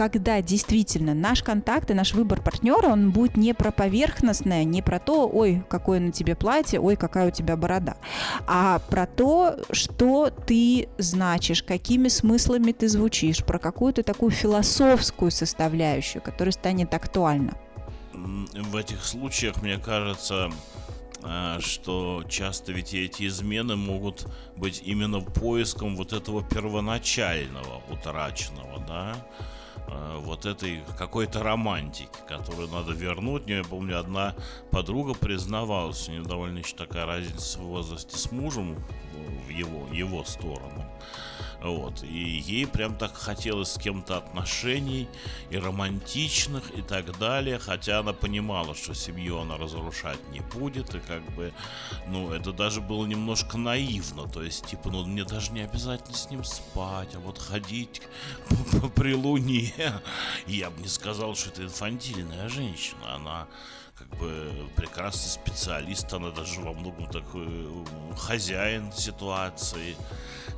когда действительно наш контакт и наш выбор партнера, он будет не про поверхностное, не про то, ой, какое на тебе платье, ой, какая у тебя борода, а про то, что ты значишь, какими смыслами ты звучишь, про какую-то такую философскую составляющую, которая станет актуальна. В этих случаях, мне кажется, э, что часто ведь эти измены могут быть именно поиском вот этого первоначального утраченного, да, Э, вот этой какой-то романтики, которую надо вернуть. Я помню, одна подруга признавалась, у нее довольно еще такая разница в возрасте с мужем в его, его сторону. Вот. И ей прям так хотелось с кем-то отношений и романтичных и так далее. Хотя она понимала, что семью она разрушать не будет. И как бы, ну, это даже было немножко наивно. То есть, типа, ну, мне даже не обязательно с ним спать, а вот ходить при луне. Я бы не сказал, что это инфантильная женщина. Она как бы прекрасный специалист, она даже во многом такой хозяин ситуации.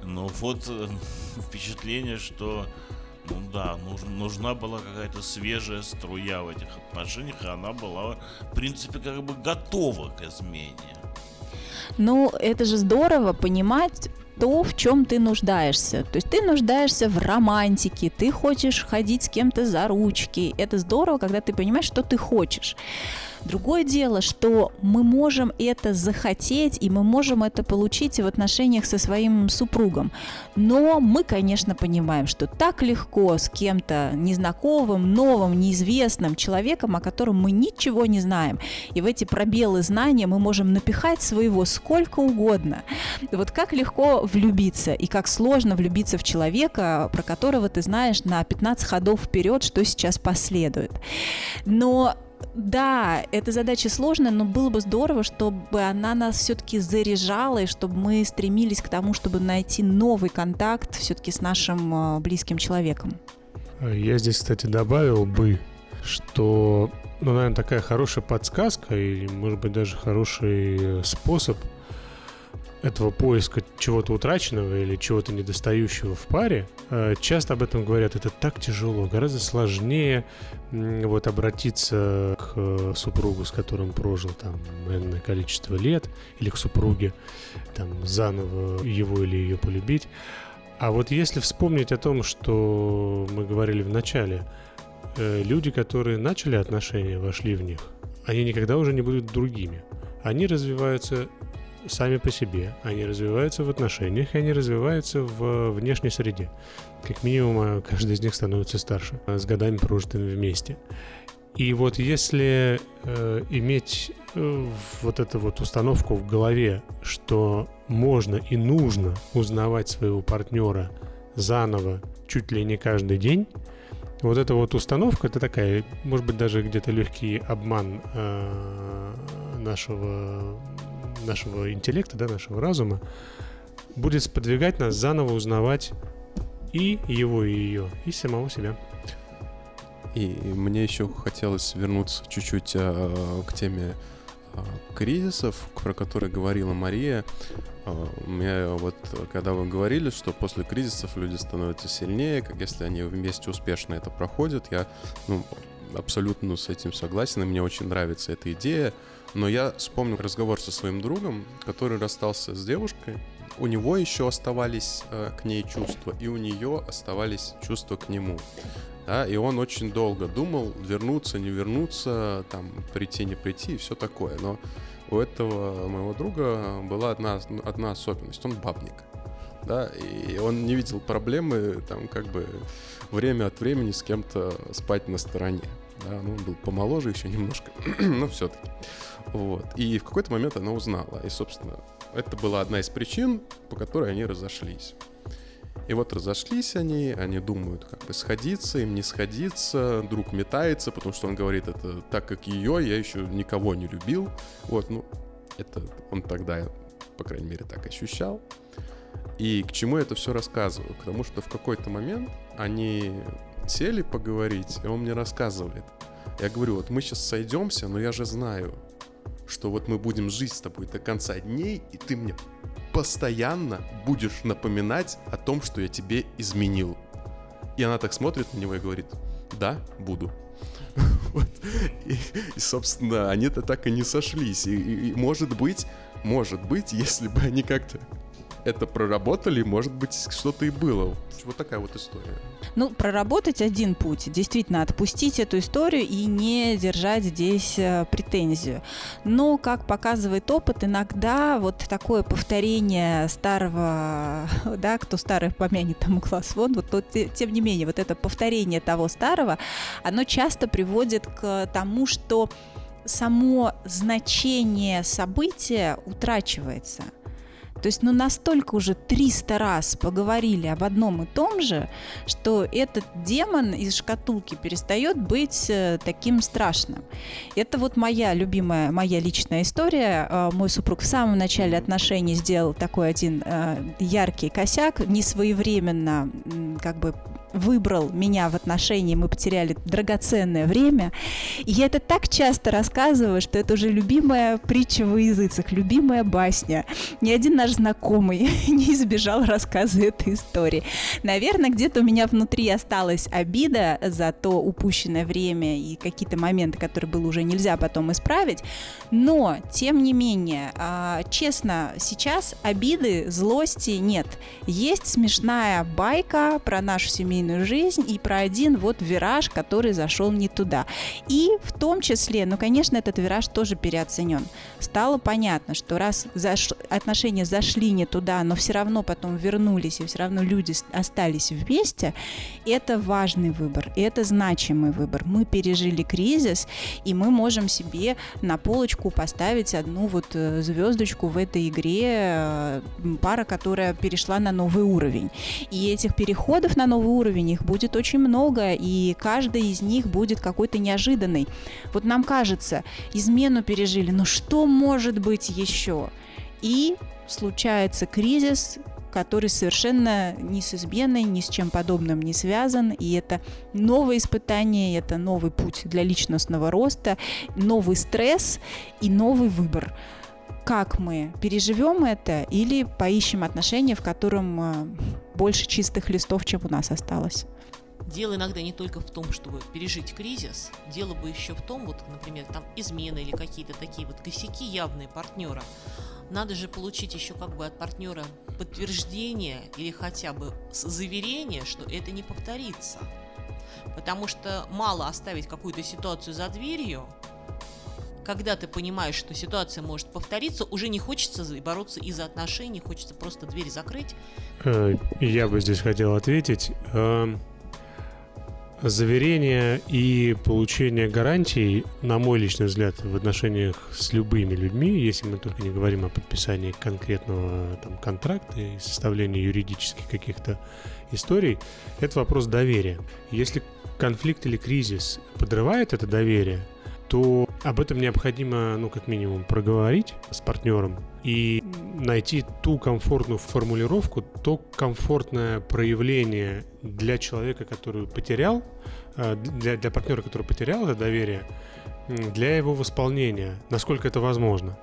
Но вот э, впечатление, что ну да, нуж, нужна была какая-то свежая струя в этих отношениях, и она была, в принципе, как бы готова к измене. Ну, это же здорово понимать то, в чем ты нуждаешься. То есть ты нуждаешься в романтике, ты хочешь ходить с кем-то за ручки. Это здорово, когда ты понимаешь, что ты хочешь. Другое дело, что мы можем это захотеть, и мы можем это получить в отношениях со своим супругом. Но мы, конечно, понимаем, что так легко с кем-то незнакомым, новым, неизвестным человеком, о котором мы ничего не знаем. И в эти пробелы знания мы можем напихать своего сколько угодно. Вот как легко влюбиться, и как сложно влюбиться в человека, про которого ты знаешь на 15 ходов вперед, что сейчас последует. Но да, эта задача сложная, но было бы здорово, чтобы она нас все-таки заряжала, и чтобы мы стремились к тому, чтобы найти новый контакт все-таки с нашим а, близким человеком. Я здесь, кстати, добавил бы, что, ну, наверное, такая хорошая подсказка, и, может быть, даже хороший э, способ – этого поиска чего-то утраченного или чего-то недостающего в паре, э, часто об этом говорят, это так тяжело, гораздо сложнее вот обратиться к э, супругу, с которым прожил там энное количество лет, или к супруге, там заново его или ее полюбить. А вот если вспомнить о том, что мы говорили в начале, э, люди, которые начали отношения, вошли в них, они никогда уже не будут другими. Они развиваются сами по себе, они развиваются в отношениях, и они развиваются в внешней среде. Как минимум, а, каждый из них становится старше а, с годами прожитыми вместе. И вот если э, иметь э, вот эту вот установку в голове, что можно и нужно узнавать своего партнера заново чуть ли не каждый день, вот эта вот установка, это такая, может быть, даже где-то легкий обман э, нашего нашего интеллекта, да, нашего разума, будет сподвигать нас заново узнавать и его, и ее, и самого себя. И мне еще хотелось вернуться чуть-чуть э, к теме э, кризисов, про которые говорила Мария. Э, мне вот, когда вы говорили, что после кризисов люди становятся сильнее, как если они вместе успешно это проходят, я ну, абсолютно с этим согласен, и мне очень нравится эта идея. Но я вспомнил разговор со своим другом, который расстался с девушкой. У него еще оставались э, к ней чувства, и у нее оставались чувства к нему. Да, и он очень долго думал, вернуться, не вернуться, там, прийти, не прийти и все такое. Но у этого моего друга была одна, одна особенность. Он бабник. Да, и он не видел проблемы, там, как бы, время от времени с кем-то спать на стороне. Да, ну, он был помоложе еще немножко, но все-таки. Вот. И в какой-то момент она узнала. И, собственно, это была одна из причин, по которой они разошлись. И вот разошлись они, они думают, как бы сходиться, им не сходиться, друг метается, потому что он говорит, это так как ее, я еще никого не любил. Вот, ну, это он тогда, по крайней мере, так ощущал. И к чему я это все рассказываю? Потому что в какой-то момент они сели поговорить, и он мне рассказывает. Я говорю, вот мы сейчас сойдемся, но я же знаю, что вот мы будем жить с тобой до конца дней, и ты мне постоянно будешь напоминать о том, что я тебе изменил. И она так смотрит на него и говорит, да, буду. Вот. И, и, собственно, они-то так и не сошлись. И, и, и, может быть, может быть, если бы они как-то это проработали, может быть, что-то и было. Вот такая вот история. Ну, проработать один путь. Действительно, отпустить эту историю и не держать здесь э, претензию. Но, как показывает опыт, иногда вот такое повторение старого, да, кто старый помянет тому класс вон, вот, вот тем не менее, вот это повторение того старого, оно часто приводит к тому, что само значение события утрачивается – то есть, ну, настолько уже 300 раз поговорили об одном и том же, что этот демон из шкатулки перестает быть э, таким страшным. Это вот моя любимая, моя личная история. Э, мой супруг в самом начале отношений сделал такой один э, яркий косяк, несвоевременно как бы выбрал меня в отношении, мы потеряли драгоценное время. И я это так часто рассказываю, что это уже любимая притча в языцах, любимая басня. Ни один наш знакомый не избежал рассказа этой истории. Наверное, где-то у меня внутри осталась обида за то упущенное время и какие-то моменты, которые было уже нельзя потом исправить. Но, тем не менее, а, честно, сейчас обиды, злости нет. Есть смешная байка про нашу семейную семейную жизнь и про один вот вираж, который зашел не туда. И в том числе, ну, конечно, этот вираж тоже переоценен. Стало понятно, что раз заш... отношения зашли не туда, но все равно потом вернулись, и все равно люди остались вместе, это важный выбор, это значимый выбор. Мы пережили кризис, и мы можем себе на полочку поставить одну вот э, звездочку в этой игре, э, пара, которая перешла на новый уровень. И этих переходов на новый уровень уровень, их будет очень много, и каждый из них будет какой-то неожиданный. Вот нам кажется, измену пережили, но что может быть еще? И случается кризис, который совершенно ни с изменой, ни с чем подобным не связан. И это новое испытание, это новый путь для личностного роста, новый стресс и новый выбор как мы переживем это или поищем отношения, в котором а, больше чистых листов, чем у нас осталось. Дело иногда не только в том, чтобы пережить кризис, дело бы еще в том, вот, например, там измены или какие-то такие вот косяки явные партнера. Надо же получить еще как бы от партнера подтверждение или хотя бы заверение, что это не повторится. Потому что мало оставить какую-то ситуацию за дверью, когда ты понимаешь, что ситуация может повториться, уже не хочется бороться из-за отношений, хочется просто дверь закрыть. Э, я бы здесь хотел ответить. Эм, заверение и получение гарантий, на мой личный взгляд, в отношениях с любыми людьми, если мы только не говорим о подписании конкретного там, контракта и составлении юридических каких-то историй, это вопрос доверия. Если конфликт или кризис подрывает это доверие, то об этом необходимо, ну, как минимум, проговорить с партнером и найти ту комфортную формулировку, то комфортное проявление для человека, который потерял, э, для, для партнера, который потерял это доверие, для его восполнения, насколько это возможно.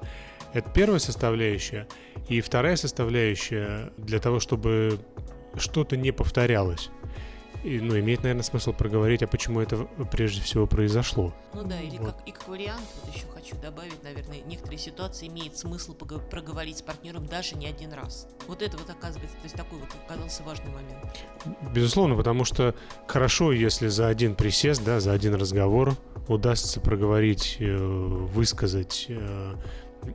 Это первая составляющая. И вторая составляющая для того, чтобы что-то не повторялось. И, ну, имеет, наверное, смысл проговорить, а почему это прежде всего произошло. Ну да, или вот. как, и как вариант, вот еще хочу добавить, наверное, некоторые ситуации имеет смысл проговорить с партнером даже не один раз. Вот это вот оказывается, то есть такой вот оказался важный момент. Безусловно, потому что хорошо, если за один присест, да, за один разговор удастся проговорить, э, высказать э,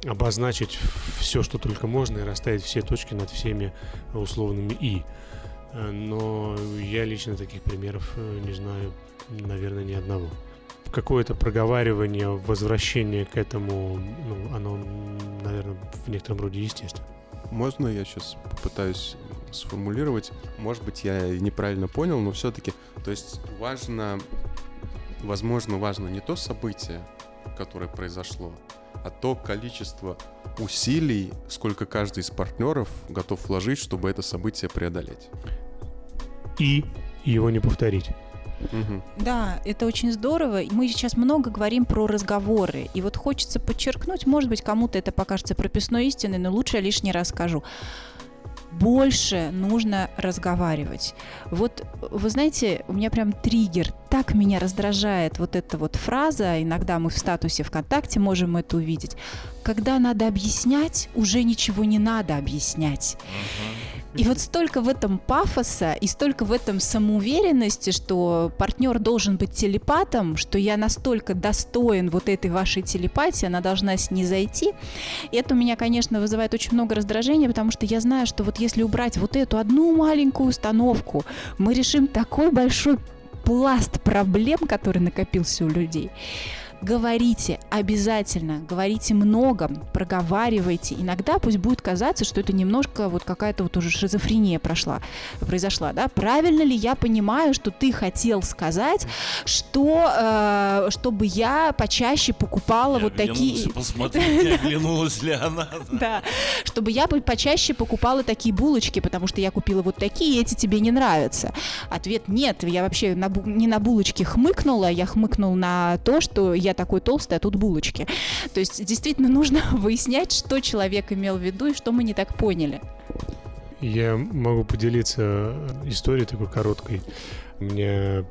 обозначить все, что только можно, и расставить все точки над всеми условными «и». Э, но я лично таких примеров э, не знаю, наверное, ни одного. Какое-то проговаривание, возвращение к этому, ну, оно, наверное, в некотором роде естественно. Можно я сейчас попытаюсь сформулировать. Может быть, я неправильно понял, но все-таки, то есть важно, возможно, важно не то событие, которое произошло, а то количество усилий, сколько каждый из партнеров готов вложить, чтобы это событие преодолеть. И его не повторить. Мгм. Да, это очень здорово. Мы сейчас много говорим про разговоры. И вот хочется подчеркнуть, может быть, кому-то это покажется прописной истиной, но лучше я лишний раз скажу. Больше нужно разговаривать. Вот, вы знаете, у меня прям триггер. Так меня раздражает вот эта вот фраза. Иногда мы в статусе ВКонтакте можем это увидеть. Когда надо объяснять, уже ничего не надо объяснять. И вот столько в этом пафоса и столько в этом самоуверенности, что партнер должен быть телепатом, что я настолько достоин вот этой вашей телепатии, она должна снизойти. И это у меня, конечно, вызывает очень много раздражения, потому что я знаю, что вот если убрать вот эту одну маленькую установку, мы решим такой большой пласт проблем, который накопился у людей. Говорите обязательно, говорите много, проговаривайте. Иногда пусть будет казаться, что это немножко вот какая-то вот уже шизофрения прошла, произошла, да? Правильно ли я понимаю, что ты хотел сказать, что э, чтобы я почаще покупала Я вот такие... посмотреть, оглянулась ли она. Да, чтобы я почаще покупала такие булочки, потому что я купила вот такие, эти тебе не нравятся. Ответ нет, я вообще не на булочки хмыкнула, я хмыкнул на то, что я такой толстый, а тут булочки. То есть действительно нужно выяснять, что человек имел в виду и что мы не так поняли. Я могу поделиться историей такой короткой. Мне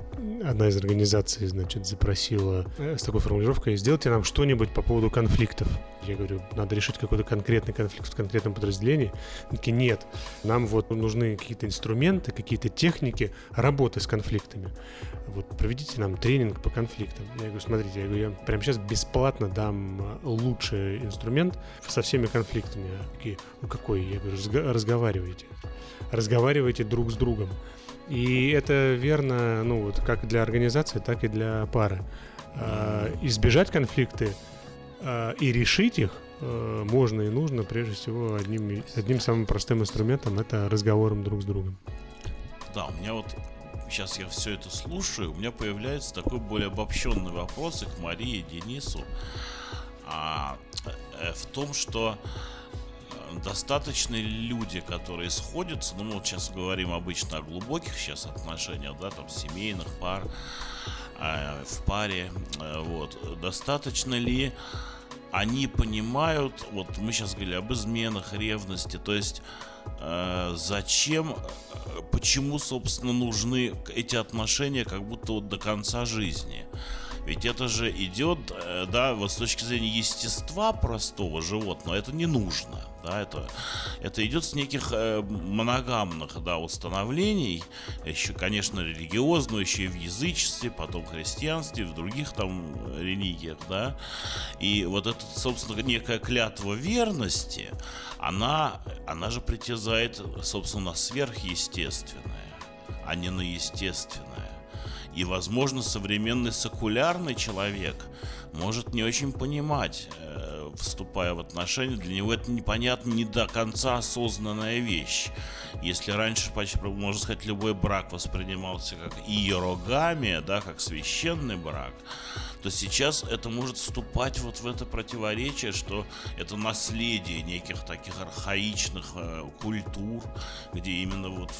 одна из организаций, значит, запросила э, с такой формулировкой «Сделайте нам что-нибудь по поводу конфликтов». Я говорю, надо решить какой-то конкретный конфликт в конкретном подразделении. Они нет, нам вот нужны какие-то инструменты, какие-то техники работы с конфликтами. Вот проведите нам тренинг по конфликтам. Я говорю, смотрите, я, говорю, я прямо сейчас бесплатно дам э, лучший инструмент со всеми конфликтами. Такие, ну какой? Я говорю, «Разга- разговаривайте. Разговаривайте друг с другом. И это верно, ну вот как для организации, так и для пары. А, избежать конфликты а, и решить их э, можно и нужно прежде всего одним, одним самым простым инструментом это разговором друг с другом. Да, у меня вот сейчас я все это слушаю, у меня появляется такой более обобщенный вопрос к Марии и Денису. А, э, в том, что э, достаточно ли люди, которые сходятся, ну мы вот сейчас говорим обычно о глубоких сейчас отношениях, да, там семейных пар, э, в паре, э, вот, достаточно ли они понимают, вот мы сейчас говорили об изменах, ревности, то есть э, зачем, э, почему, собственно, нужны эти отношения как будто вот до конца жизни. Ведь это же идет, э, да, вот с точки зрения естества простого животного, это не нужно, да, это, это идет с неких э, моногамных, да, установлений, еще, конечно, религиозно, еще и в язычестве, потом в христианстве, в других там религиях, да, и вот эта, собственно, некая клятва верности, она, она же притязает, собственно, на сверхъестественное, а не на естественное. И, возможно, современный секулярный человек может не очень понимать, э, вступая в отношения, для него это непонятно, не до конца осознанная вещь. Если раньше, почти, можно сказать, любой брак воспринимался как иерогамия, да, как священный брак, то сейчас это может вступать вот в это противоречие, что это наследие неких таких архаичных э, культур, где именно вот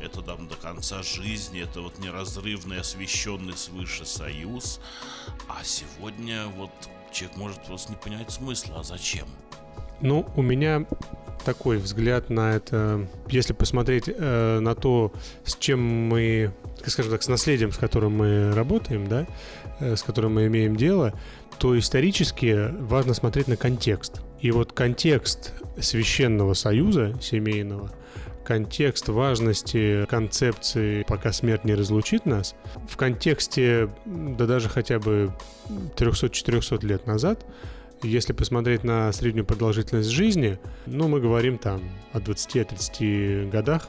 это там до конца жизни, это вот неразрывный, освященный свыше союз, а сегодня вот человек может просто не понять смысла, а зачем? Ну, у меня такой взгляд на это. Если посмотреть э, на то, с чем мы, скажем так, с наследием, с которым мы работаем, да, с которым мы имеем дело, то исторически важно смотреть на контекст. И вот контекст священного союза семейного, контекст важности концепции «пока смерть не разлучит нас», в контексте, да даже хотя бы 300-400 лет назад, если посмотреть на среднюю продолжительность жизни, ну, мы говорим там о 20-30 годах,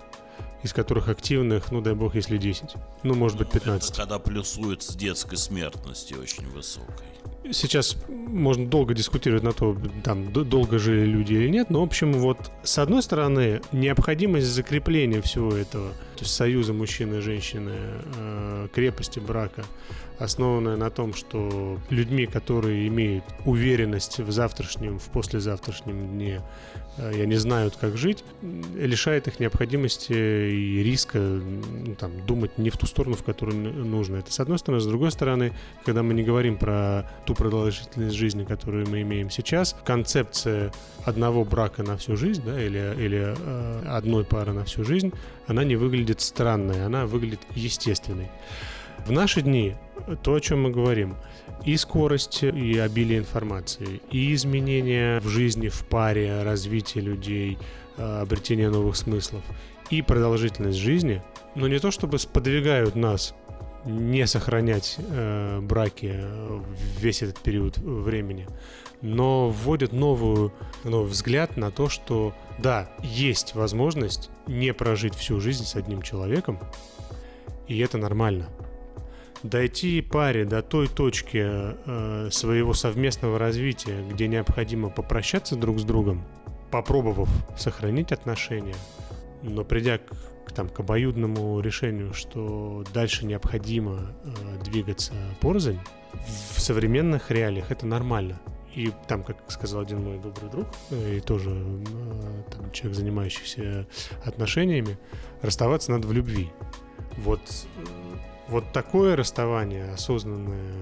из которых активных, ну, дай бог, если 10. Ну, может быть, 15. Это когда плюсует с детской смертностью очень высокой. сейчас можно долго дискутировать на то, там, долго жили люди или нет, но, в общем, вот, с одной стороны, необходимость закрепления всего этого, то есть союза мужчины и женщины, э, крепости брака, основанная на том, что людьми, которые имеют уверенность в завтрашнем, в послезавтрашнем дне, э, и они знают, как жить, лишает их необходимости и риска ну, там, думать не в ту сторону, в которую нужно. Это с одной стороны. С другой стороны, когда мы не говорим про ту продолжительность жизни, которую мы имеем сейчас, концепция одного брака на всю жизнь, да, или, или э, одной пары на всю жизнь, она не выглядит странной, она выглядит естественной. В наши дни то, о чем мы говорим, и скорость, и обилие информации, и изменения в жизни, в паре, развитие людей, э, обретение новых смыслов, и продолжительность жизни, но не то чтобы сподвигают нас не сохранять э, браки весь этот период времени, но вводят новую, новый взгляд на то, что да, есть возможность не прожить всю жизнь с одним человеком, и это нормально дойти паре до той точки э, своего совместного развития, где необходимо попрощаться друг с другом, попробовав сохранить отношения, но придя к, к, там, к обоюдному решению, что дальше необходимо э, двигаться порознь, в современных реалиях это нормально. И там, как сказал один мой добрый друг, э, и тоже э, там, человек, занимающийся отношениями, расставаться надо в любви. Вот э, вот такое расставание, осознанное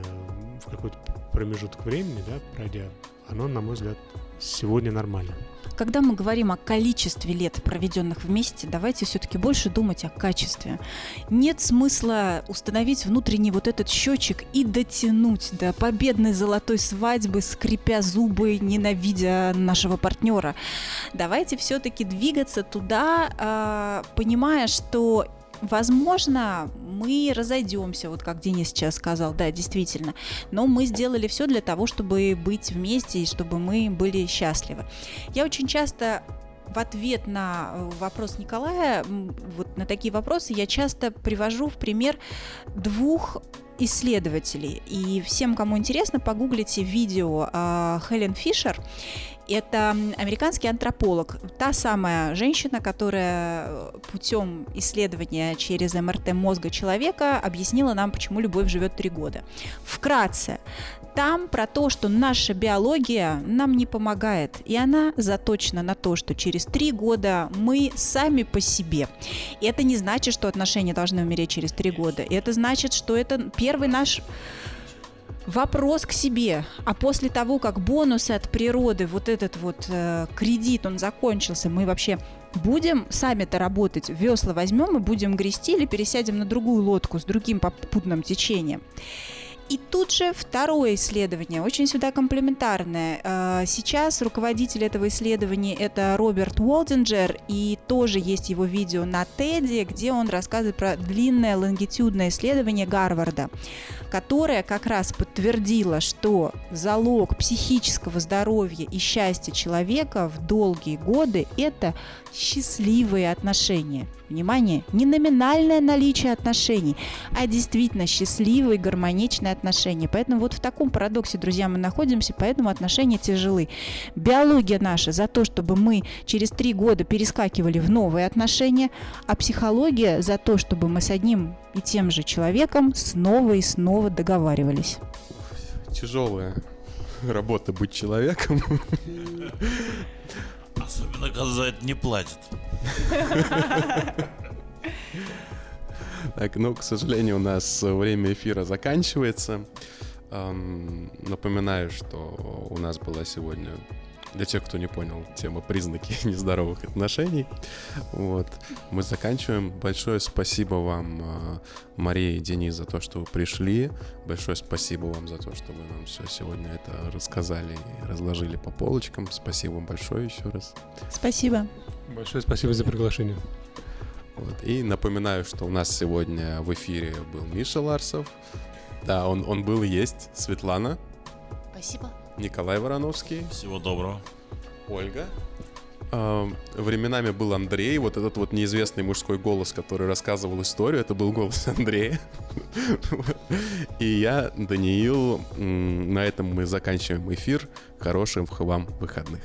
в какой-то промежуток времени, да, пройдя, оно, на мой взгляд, сегодня нормально. Когда мы говорим о количестве лет, проведенных вместе, давайте все-таки больше думать о качестве. Нет смысла установить внутренний вот этот счетчик и дотянуть до победной золотой свадьбы, скрипя зубы, ненавидя нашего партнера. Давайте все-таки двигаться туда, а, понимая, что Возможно, мы разойдемся, вот как Денис сейчас сказал, да, действительно. Но мы сделали все для того, чтобы быть вместе и чтобы мы были счастливы. Я очень часто в ответ на э, вопрос Николая, вот на такие вопросы я часто привожу в пример двух исследователей. И всем, кому интересно, погуглите видео э, Хелен Фишер это американский антрополог, та самая женщина, которая э, путем исследования через МРТ мозга человека объяснила нам, почему любовь живет три года. Вкратце, там про то, что наша биология нам не помогает, и она заточена на то, что через три года мы сами по себе. И это не значит, что отношения должны умереть через три года. И это значит, что это первый наш Вопрос к себе. А после того, как бонусы от природы, вот этот вот э, кредит, он закончился, мы вообще будем сами-то работать, весла возьмем и будем грести или пересядем на другую лодку с другим попутным течением. И тут же второе исследование, очень сюда комплементарное. Э, сейчас руководитель этого исследования это Роберт Уолдинджер, и тоже есть его видео на TED, где он рассказывает про длинное лонгитюдное исследование Гарварда, которое как раз подтвердило, что залог психического здоровья и счастья человека в долгие годы – это счастливые отношения. Внимание, не номинальное наличие отношений, а действительно счастливые, гармоничные отношения. Поэтому вот в таком парадоксе, друзья, мы находимся, поэтому отношения тяжелы. Биология наша за то, чтобы мы через три года перескакивали в новые отношения, а психология за то, чтобы мы с одним и тем же человеком снова и снова договаривались. Тяжелая работа быть человеком. Особенно, когда за это не платят. Так, ну, к сожалению, у нас время эфира заканчивается. Напоминаю, что у нас была сегодня для тех, кто не понял, тема признаки нездоровых отношений. Вот. Мы заканчиваем. Большое спасибо вам, э, Мария и Денис, за то, что вы пришли. Большое спасибо вам за то, что вы нам все сегодня это рассказали и разложили по полочкам. Спасибо вам большое еще раз. Спасибо. Большое спасибо за приглашение. Вот. И напоминаю, что у нас сегодня в эфире был Миша Ларсов. Да, он, он был и есть. Светлана. Спасибо. Николай Вороновский. Всего доброго. Ольга. э, временами был Андрей, вот этот вот неизвестный мужской голос, который рассказывал историю, это был голос Андрея. И я, Даниил, на этом мы заканчиваем эфир. Хороших вам выходных.